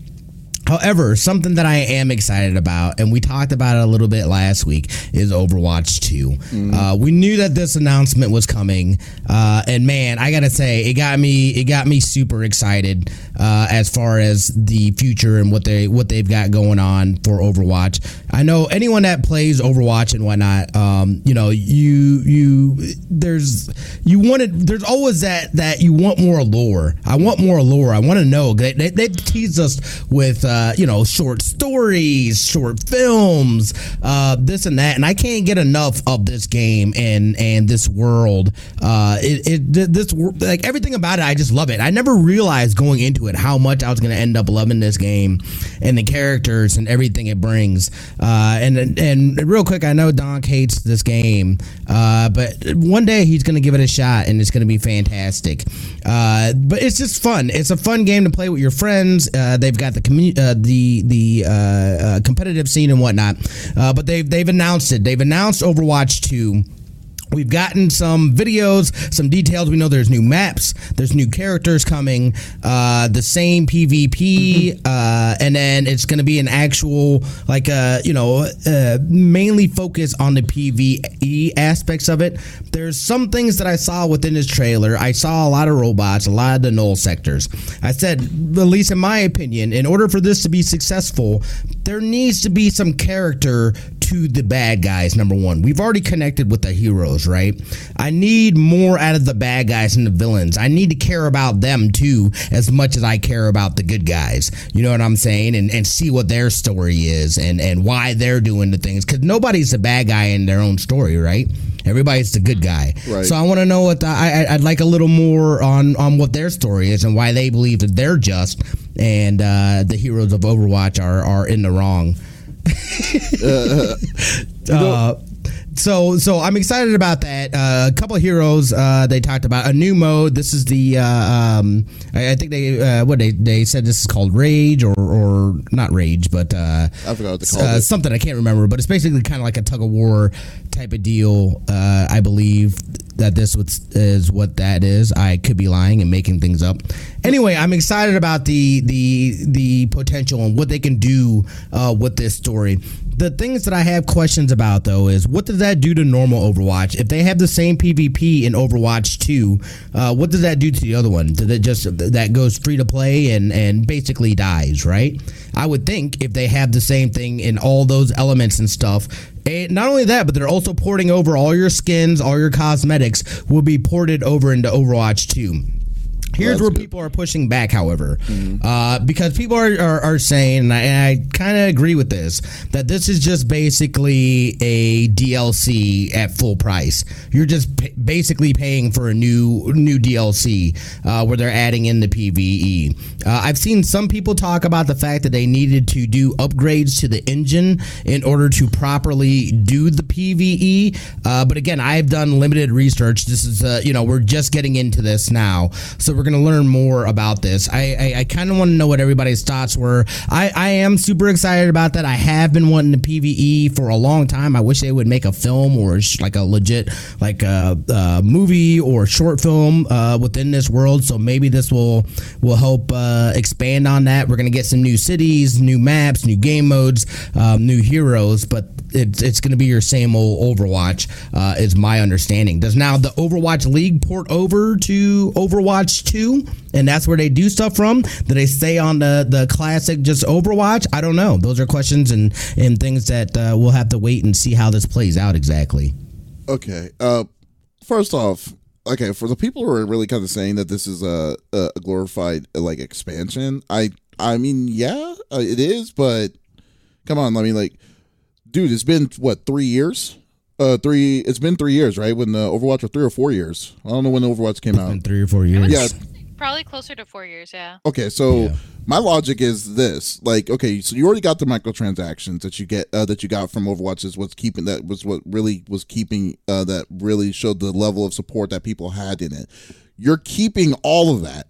However, something that I am excited about, and we talked about it a little bit last week, is Overwatch 2. Mm. Uh, we knew that this announcement was coming, uh, and man, I gotta say, it got me, it got me super excited uh, as far as the future and what they what they've got going on for Overwatch. I know anyone that plays Overwatch and whatnot, um, you know, you you there's you wanted there's always that that you want more lore. I want more lore. I want to know. They, they, they teased us with. Uh, you know, short stories, short films, uh, this and that, and I can't get enough of this game and and this world. Uh, it, it this like everything about it, I just love it. I never realized going into it how much I was going to end up loving this game and the characters and everything it brings. Uh, and and real quick, I know Donk hates this game, uh, but one day he's going to give it a shot and it's going to be fantastic. Uh, but it's just fun. It's a fun game to play with your friends. Uh, they've got the community, uh, the the uh, competitive scene and whatnot. But they've they've announced it. They've announced Overwatch two. We've gotten some videos, some details. We know there's new maps, there's new characters coming, uh, the same PvP, mm-hmm. uh, and then it's going to be an actual, like, uh, you know, uh, mainly focus on the PvE aspects of it. There's some things that I saw within this trailer. I saw a lot of robots, a lot of the null sectors. I said, at least in my opinion, in order for this to be successful, there needs to be some character to the bad guys, number one. We've already connected with the heroes, right? I need more out of the bad guys and the villains. I need to care about them too, as much as I care about the good guys. You know what I'm saying? And and see what their story is and, and why they're doing the things. Because nobody's a bad guy in their own story, right? Everybody's the good guy. Right. So I want to know what the, I, I'd like a little more on on what their story is and why they believe that they're just and uh, the heroes of Overwatch are are in the wrong. Uh, uh, so so I'm excited about that. Uh, a couple of heroes uh, they talked about a new mode. This is the uh, um, I, I, think they uh, what they they said this is called Rage or or not Rage, but uh, I forgot what they called uh. Something I can't remember, but it's basically kind of like a tug of war type of deal. I believe that this is what that is. I could be lying and making things up. Anyway, I'm excited about the the the potential and what they can do with this story the things that I have questions about though is what does that do to normal Overwatch? If they have the same PvP in Overwatch 2, uh, what does that do to the other one? Does it just that goes free to play and and basically dies, right? I would think if they have the same thing in all those elements and stuff, and not only that, but they're also porting over all your skins, all your cosmetics will be ported over into Overwatch 2. Here's where good. people are pushing back, however, mm-hmm. uh, because people are, are, are saying, and I, I kind of agree with this, that this is just basically a DLC at full price. You're just p- basically paying for a new new DLC uh, where they're adding in the PVE. Uh, I've seen some people talk about the fact that they needed to do upgrades to the engine in order to properly do the PVE. Uh, but again, I've done limited research. This is, uh, you know, we're just getting into this now, so we're gonna learn more about this. I I, I kind of want to know what everybody's thoughts were. I I am super excited about that. I have been wanting to PVE for a long time. I wish they would make a film or like a legit like a, a movie or short film uh, within this world. So maybe this will will help uh, expand on that. We're gonna get some new cities, new maps, new game modes, um, new heroes, but it's it's gonna be your same old Overwatch. Uh, is my understanding. Does now the Overwatch League port over to Overwatch 2 and that's where they do stuff from? Do they stay on the, the classic just Overwatch? I don't know. Those are questions and, and things that uh, we'll have to wait and see how this plays out exactly. Okay. Uh, first off, okay, for the people who are really kind of saying that this is a, a glorified like expansion, I I mean, yeah, uh, it is, but come on, let me like, dude, it's been what three years? Uh, three. It's been three years, right? When the Overwatch or three or four years. I don't know when the Overwatch came out. In three or four years. Yeah. Probably closer to four years, yeah. Okay, so Yeah. my logic is this: like, okay, so you already got the microtransactions that you get uh, that you got from Overwatch is what's keeping that was what really was keeping uh, that really showed the level of support that people had in it. You're keeping all of that.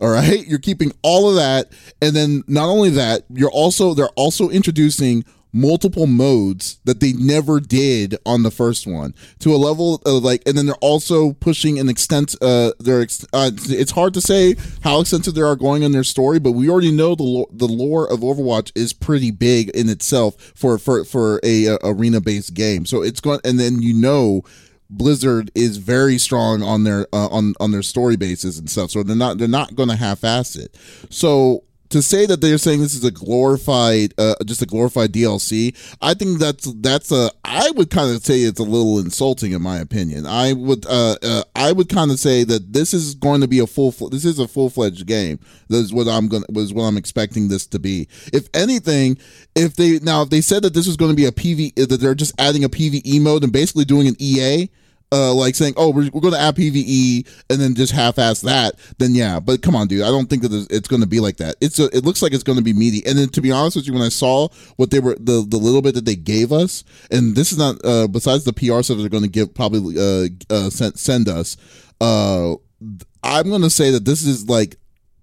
All right, you're keeping all of that, and then not only that, you're also they're also introducing multiple modes that they never did on the first one to a level of like and then they're also pushing an extent uh they're ex- uh, it's hard to say how extensive they are going in their story but we already know the lore, the lore of overwatch is pretty big in itself for for for a, arena based game so it's going and then you know Blizzard is very strong on their uh, on on their story bases and stuff, so they're not they're not going to half-ass it. So to say that they're saying this is a glorified uh, just a glorified DLC, I think that's that's a I would kind of say it's a little insulting in my opinion. I would uh, uh I would kind of say that this is going to be a full this is a full fledged game. This is what I'm going was what I'm expecting this to be. If anything, if they now if they said that this was going to be a PV that they're just adding a PVE mode and basically doing an EA uh, like saying, "Oh, we're, we're going to add PVE and then just half-ass that," then yeah. But come on, dude, I don't think that it's going to be like that. It's a, it looks like it's going to be meaty. And then to be honest with you, when I saw what they were the the little bit that they gave us, and this is not uh, besides the PR stuff they're going to give probably uh, uh send, send us. Uh, I'm going to say that this is like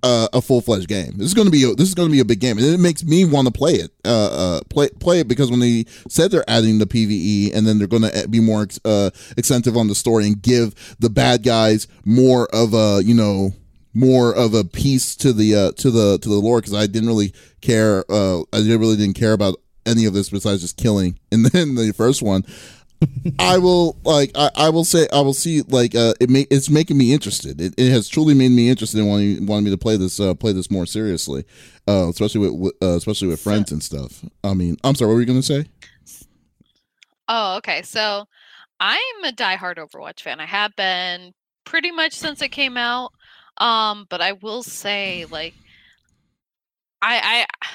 uh, a full fledged game. This is going to be a, this is going to be a big game, and it makes me want to play it. Uh, uh, play play it because when they said they're adding the PVE, and then they're going to be more uh, extensive on the story and give the bad guys more of a you know more of a piece to the uh, to the to the lore because I didn't really care. Uh, I really didn't care about any of this besides just killing and then the first one. I will like I, I will say I will see like uh it may it's making me interested. It, it has truly made me interested in wanting wanting me to play this uh play this more seriously, uh especially with- uh, especially with friends and stuff. I mean, I'm sorry, what were you gonna say? Oh, okay. So I'm a diehard Overwatch fan. I have been pretty much since it came out. Um, but I will say, like, I I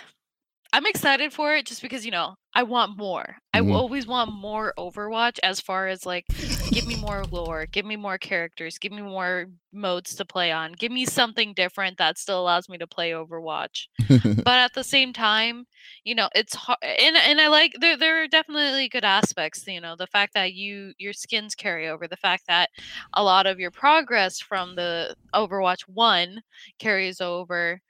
I'm excited for it just because you know I want more. I Mhm. always want more Overwatch as far as like give me more lore, give me more characters, give me more modes to play on, give me something different that still allows me to play Overwatch but at the same time you know it's hard and, and i like there there are definitely good aspects you know the fact that you your skins carry over the fact that a lot of your progress from the overwatch 1 carries over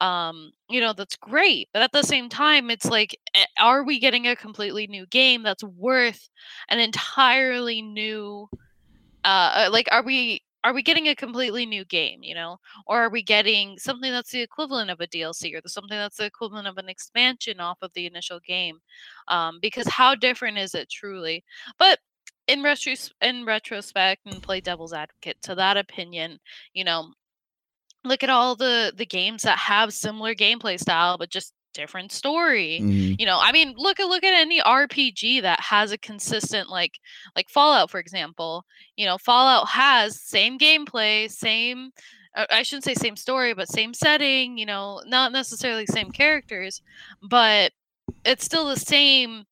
um you know that's great but at the same time it's like eh, are we getting a completely new game that's worth an entirely new uh uh, like are we are we getting a completely new game you know or are we getting something that's the equivalent of a DLC or something that's the equivalent of an expansion off of the initial game? Um, because how different is it truly? But in retros- in retrospect and play devil's advocate to that opinion, you know, look at all the the games that have similar gameplay style but just different story Mhm. you know i mean look at look at any rpg that has a consistent like like fallout for example you know fallout has same gameplay same uh, i shouldn't say same story but same setting you know not necessarily same characters but it's still the same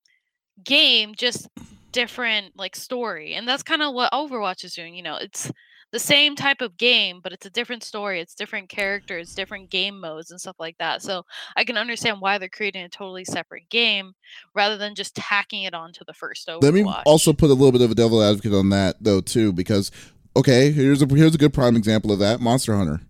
game just different like story and that's kind of what overwatch is doing you know it's the same type of game but it's a different story it's different characters different game modes and stuff like that so i can understand why they're creating a totally separate game rather than just tacking it onto the first overwatch Let me also put a little bit of a devil advocate on that though too, because okay, here's a here's a good prime example of that. Monster Hunter.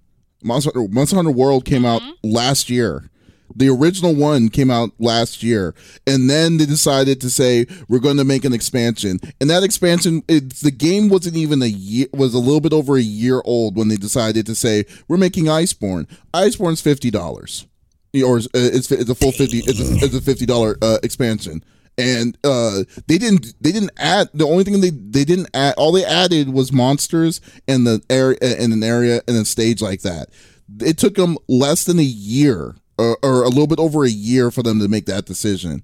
Monster Hunter, Monster Hunter World came out mm-hmm. last year. The original one came out last year, and then they decided to say we're going to make an expansion. And that expansion, it's the game wasn't even a year, was a little bit over a year old when they decided to say we're making Iceborne. Iceborne's fifty dollars, or it's, it's it's a full fifty. It's a, it's a fifty dollar uh, expansion and uh they didn't they didn't add the only thing they they didn't add all they added was monsters and the area in an area in a stage like that it took them less than a year or, or a little bit over a year for them to make that decision.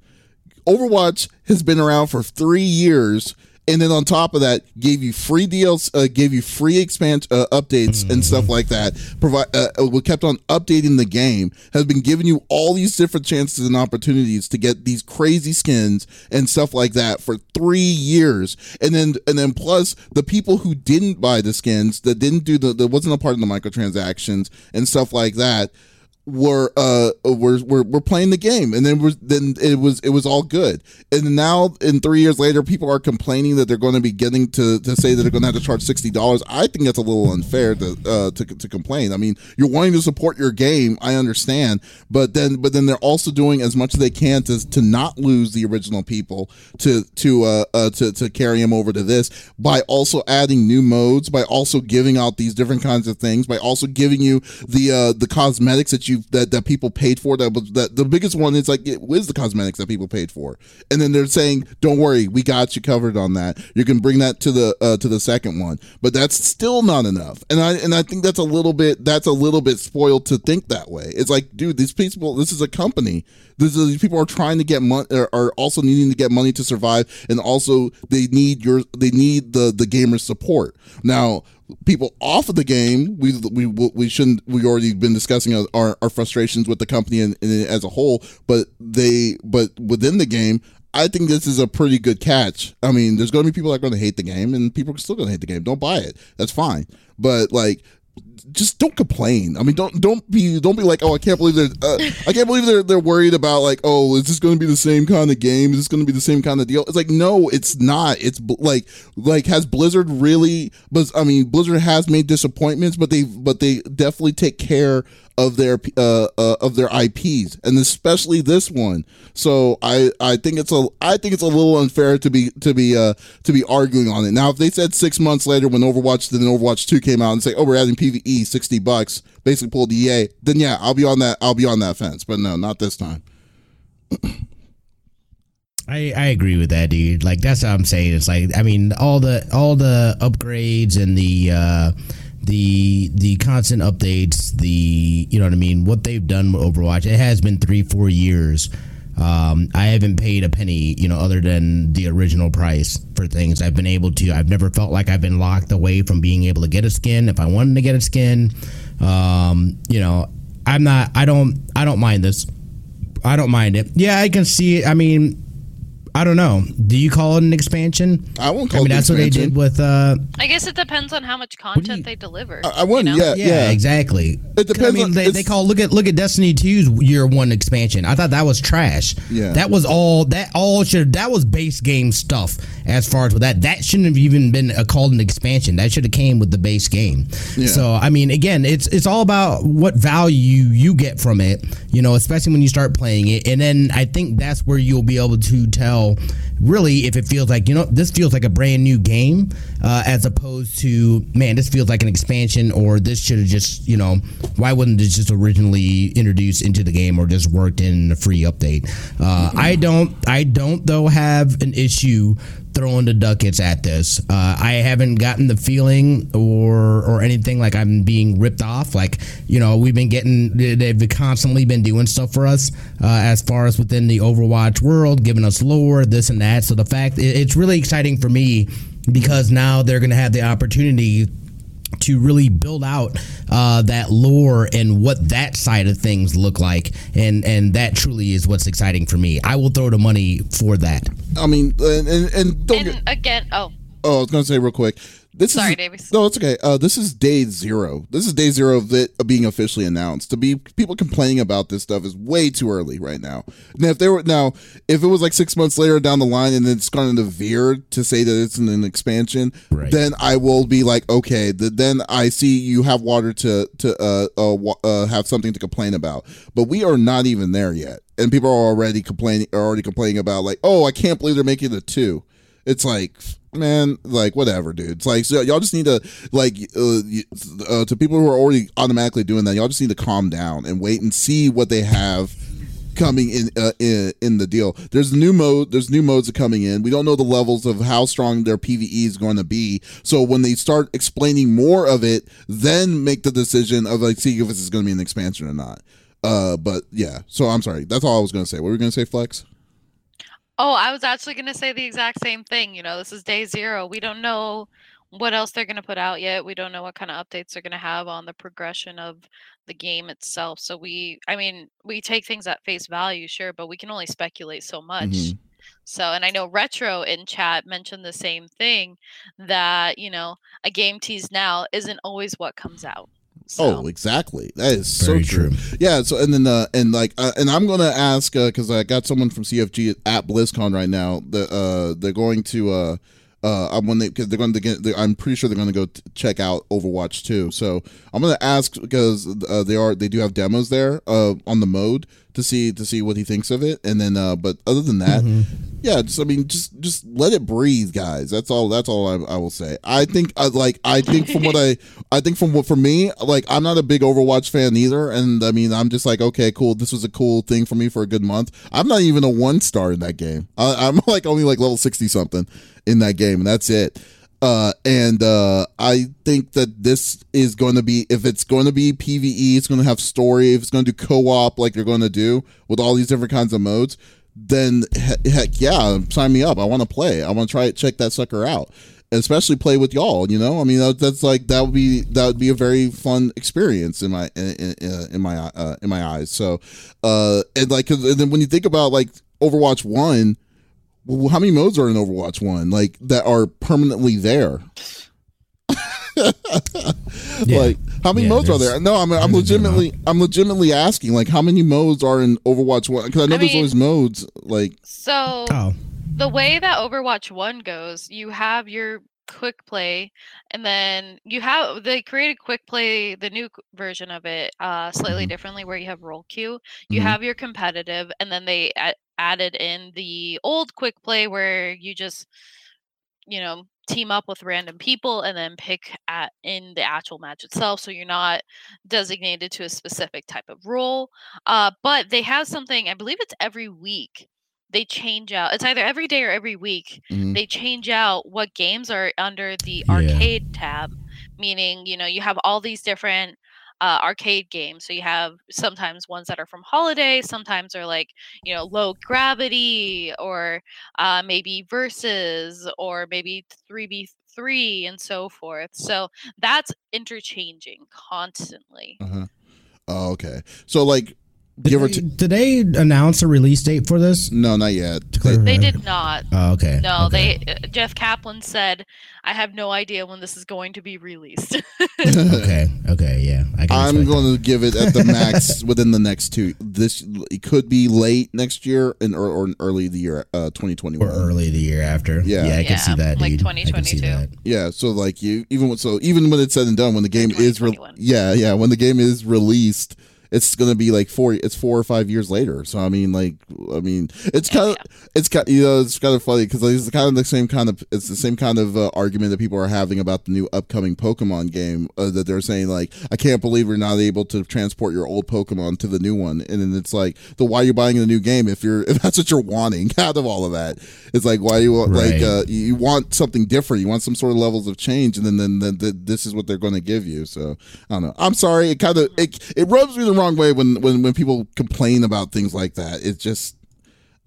Overwatch has been around for three years and then on top of that gave you free deals uh, gave you free expand uh, updates and stuff like that. Provide uh, uh, we kept on updating the game has been giving you all these different chances and opportunities to get these crazy skins and stuff like that for three years. And then and then plus the people who didn't buy the skins that didn't do the that wasn't a part of the microtransactions and stuff like that were uh were, were were playing the game. And then was then it was it was all good. And now in three years later people are complaining that they're going to be getting to to say that they're going to have to charge sixty dollars. I think that's a little unfair to uh to, to complain. I mean you're wanting to support your game i understand. But then but then they're also doing as much as they can to to not lose the original people to to uh, uh to to carry them over to this by also adding new modes by also giving out these different kinds of things by also giving you the uh the cosmetics that you that that people paid for that was that the biggest one is like it was the cosmetics that people paid for? And then they're saying don't worry we got you covered on that. You can bring that to the uh, to the second one. But that's still not enough. And i and i think that's a little bit that's a little bit spoiled to think that way. It's like dude these people this is a company these people are trying to get money are, also needing to get money to survive and also they need your they need the the gamer support now people off of the game we we we shouldn't we already been discussing our, our frustrations with the company and, and as a whole but they but within the game I think this is a pretty good catch. I mean, there's going to be people that are going to hate the game, and people are still going to hate the game. Don't buy it. That's fine. But like, just don't complain. I mean, don't don't be don't be like, oh, I can't believe they're uh, I can't believe they're they're worried about like, oh, is this going to be the same kind of game? Is this going to be the same kind of deal? It's like, no, it's not. It's like like has Blizzard really? But I mean, Blizzard has made disappointments, but they but they definitely take care of their uh, uh, of their IPs, and especially this one. So I I think it's a I think it's a little unfair to be to be uh, to be arguing on it. Now, if they said six months later when Overwatch then Overwatch Two came out and say, oh, we're adding PVE sixty bucks, basically pulled EA, then yeah, I'll be on that I'll be on that fence. But no, not this time. I, I agree with that, dude. Like that's what I'm saying. It's like I mean all the all the upgrades and the uh, the the constant updates, the you know what I mean, what they've done with Overwatch. It has been three four years. Um, I haven't paid a penny, you know, other than the original price for things. I've been able to. I've never felt like I've been locked away from being able to get a skin if I wanted to get a skin. Um, you know, I'm not. I don't. I don't mind this. I don't mind it. Yeah, I can see it. I mean, I don't know. Do you call it an expansion? I won't call I mean, it that's what they did with. uh I guess it depends on how much content you- they deliver. I, I wouldn't. you know? Yeah, Yeah, yeah. exactly. It depends I mean, on- they, they call look at look at Destiny 2's year one expansion. I thought that was trash. Yeah. that was all that all should that was base game stuff. As far as with that, that shouldn't have even been a, called an expansion. That should have came with the base game. Yeah. So I mean, again, it's it's all about what value you get from it. You know, especially when you start playing it, and then I think that's where you'll be able to tell really if it feels like you know this feels like a brand new game uh, as opposed to man this feels like an expansion or this should have just you know why wouldn't it just originally introduced into the game or just worked in a free update? Uh, i don't i don't though have an issue throwing the ducats at this. Uh, i haven't gotten the feeling or or anything like i'm being ripped off. Like you know we've been getting they've constantly been doing stuff for us uh, as far as within the overwatch world giving us lore this and that. So the fact it's really exciting for me because now they're going to have the opportunity to really build out uh, that lore and what that side of things look like, and and that truly is what's exciting for me. I will throw the money for that. I mean, and and, and don't And get. again, oh, Oh, I was gonna say real quick. This Sorry, is Davies. no, it's okay. Uh, this is day zero. This is day zero of it being officially announced. To be people complaining about this stuff is way too early right now. Now, if they were now, if it was like six months later down the line and it's gone to veer to say that it's an, an expansion, Right. then I will be like, okay, th- then I see you have water to to uh, uh, uh have something to complain about. But we are not even there yet, and people are already complaining are already complaining about like, oh, I can't believe they're making the two. It's like, man, like whatever, dude. It's like so y'all just need to like uh, uh, to people who are already automatically doing that. Y'all just need to calm down and wait and see what they have coming in uh, in, in the deal. There's new mode. There's new modes coming in. We don't know the levels of how strong their PVE is going to be. So when they start explaining more of it, then make the decision of like see if this is going to be an expansion or not. Uh, but yeah. So I'm sorry. That's all I was going to say. What were we going to say, Flex? Oh, I was actually going to say the exact same thing. You know, this is day zero. We don't know what else they're going to put out yet. We don't know what kind of updates they're going to have on the progression of the game itself. So we, I mean, we take things at face value, sure, but we can only speculate so much. Mhm. So, and I know Retro in chat mentioned the same thing that, you know, a game tease now isn't always what comes out. So, Oh, exactly. That is so true. true. Yeah. So and then uh, and like uh, and I'm gonna ask because I got someone from CFG at BlizzCon right now. The uh they're going to uh uh when they because they're going to get they, I'm pretty sure they're going to go t- check out Overwatch 2. So I'm gonna ask because uh, they are they do have demos there uh on the mode to see to see what he thinks of it. And then uh but other than that, yeah, just I mean, just just let it breathe, guys. That's all. That's all I, I will say. I think I like. I think from what I, I think from what for me, like I'm not a big Overwatch fan either, and I mean, I'm just like, okay, cool. This was a cool thing for me for a good month. I'm not even a one star in that game. I, I'm like only like level sixty something in that game, and that's it. Uh, and uh, I think that this is going to be if it's going to be PVE, it's going to have story. If it's going to do co-op like they're going to do with all these different kinds of modes, then he- heck yeah, sign me up. I want to play. I want to try it, check that sucker out, especially play with y'all. You know, I mean, that, that's like that would be that would be a very fun experience in my in, in, in my uh, in my eyes. So, uh, and like, 'cause- and then when you think about like Overwatch One, well, how many modes are in Overwatch One like that are permanently there? Yeah. Like, how many Yeah, modes are there? No, I'm, I'm there's a good legitimately, I'm legitimately asking, like, how many modes are in Overwatch One? Because I know I there's mean- always modes. Like, so Oh, the way that Overwatch 1 goes, you have your quick play and then you have they created quick play the new version of it uh slightly Mhm. differently where you have role queue you Mhm. have your competitive and then they a- added in the old quick play where you just you know team up with random people and then pick at in the actual match itself so you're not designated to a specific type of role uh but they have something i believe it's every week they change out it's either every day or every week mhm. they change out what games are under the Yeah. arcade tab meaning you know you have all these different uh, arcade games so you have sometimes ones that are from holiday sometimes are like you know low gravity or uh, maybe versus or maybe 3v3 and so forth so that's interchanging constantly uh-huh. Oh, okay. So, like, did give or they, t- did they announce a release date for this? no, not yet. To clarify. they did not Oh, okay. no okay. they uh, jeff kaplan said i have no idea when this is going to be released okay. Okay. Yeah. I can I'm respect going to give it at the max within the next two. This it could be late next year and or, or early the year, uh, 2021. or early the year after. Yeah. Yeah. I can see that. like dude. I can see 2022. that. Yeah, so like you even when so even when it's said and done, when the game is re- yeah yeah when the game is released, it's gonna be like four it's four or five years later. So I mean like I mean it's kind of it's kind you know it's kind of funny because it's kind of the same kind of it's the same kind of uh, argument that people are having about the new upcoming Pokemon game uh, that they're saying like I can't believe we're not able to transport your old Pokemon to the new one, and then it's like the why are you buying the new game if you're if that's what you're wanting out of all of that? It's like why you want like uh, you you want something different. You want some sort of levels of change, and then then, then, then this is what they're going to give you. So I don't know. I'm sorry. It kind of it, it rubs me the wrong way when when when people complain about things like that. It's just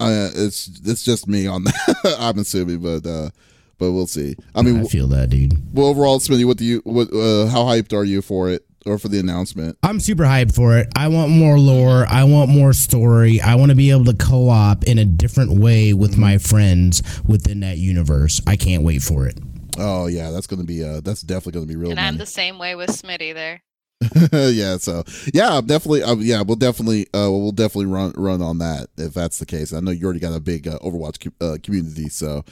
uh, it's it's just me on that. I'm assuming, but uh, but we'll see. I mean, I feel that, dude. well, overall, Smitty, what do you what uh, how hyped are you for it or for the announcement? I'm super hyped for it. I want more lore. I want more story. I want to be able to co-op in a different way with my friends within that universe. I can't wait for it. Oh yeah, that's gonna be uh that's definitely gonna be real. And money. I'm the same way with Smitty there. yeah, so yeah, I'm definitely. Uh, yeah, we'll definitely, uh, we'll definitely run run on that if that's the case. I know you already got a big uh, Overwatch uh, community, so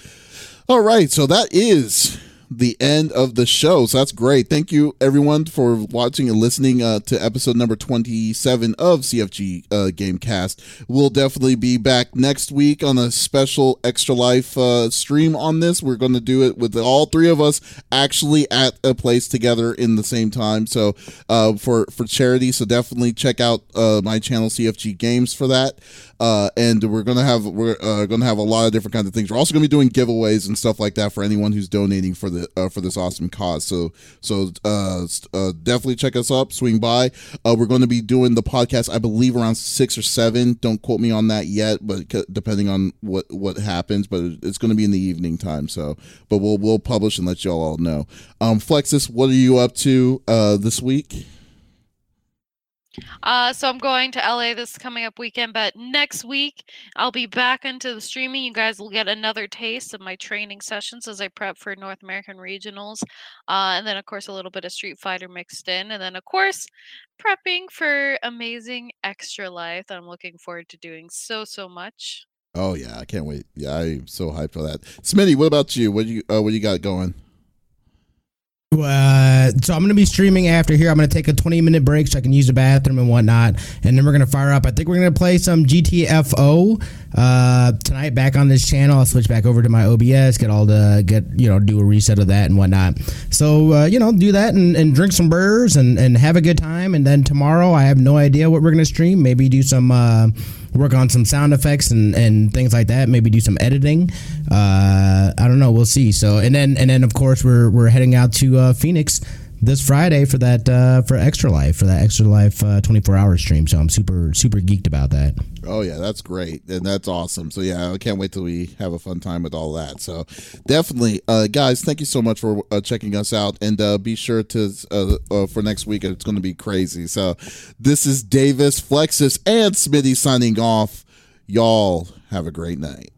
all right. So that is the end of the show. So that's great. Thank you everyone for watching and listening uh, to episode number 27 of CFG uh, Gamecast. We'll definitely be back next week on a special Extra Life uh, stream on this. We're going to do it with all three of us actually at a place together in the same time. So uh, for for charity. So definitely check out uh, my channel CFG Games for that. Uh, and we're gonna have we're gonna have a lot of different kinds of things. We're also gonna be doing giveaways and stuff like that for anyone who's donating for the uh, for this awesome cause. So so uh, uh, definitely check us up, swing by. Uh, we're going to be doing the podcast, I believe, around six or seven. Don't quote me on that yet, but depending on what what happens, but it's going to be in the evening time. So, but we'll we'll publish and let y'all all know. Um, Flexiss, what are you up to uh, this week? Uh, so I'm going to LA this coming up weekend, but next week I'll be back into the streaming. You guys will get another taste of my training sessions as I prep for North American regionals, uh, and then of course a little bit of Street Fighter mixed in, and then of course prepping for amazing Extra Life that I'm looking forward to doing so so much. Oh yeah, I can't wait. Yeah, I'm so hyped for that. Smitty, what about you? What you uh, what you got going? Uh, so I'm gonna be streaming after here. I'm gonna take a 20 minute break so I can use the bathroom and whatnot, and then we're gonna fire up. I think we're gonna play some GTFO uh, tonight. Back on this channel, I'll switch back over to my OBS, get all the get you know do a reset of that and whatnot. So uh, you know do that and, and drink some burgers and and have a good time. And then tomorrow, I have no idea what we're gonna stream. Maybe do some. Work on some sound effects and, and things like that. Maybe do some editing. Uh, I don't know. We'll see. So and then and then of course we're we're heading out to uh, Phoenix this Friday for that uh, for Extra Life for that Extra Life uh, 24 hour stream. So I'm super super geeked about that. Oh yeah, that's great and that's awesome. So yeah, I can't wait till we have a fun time with all that. So definitely, uh, guys, thank you so much for uh, checking us out, and uh, be sure to uh, uh, for next week. It's going to be crazy. So this is Davies, Flexiss, and Smitty signing off. Y'all have a great night.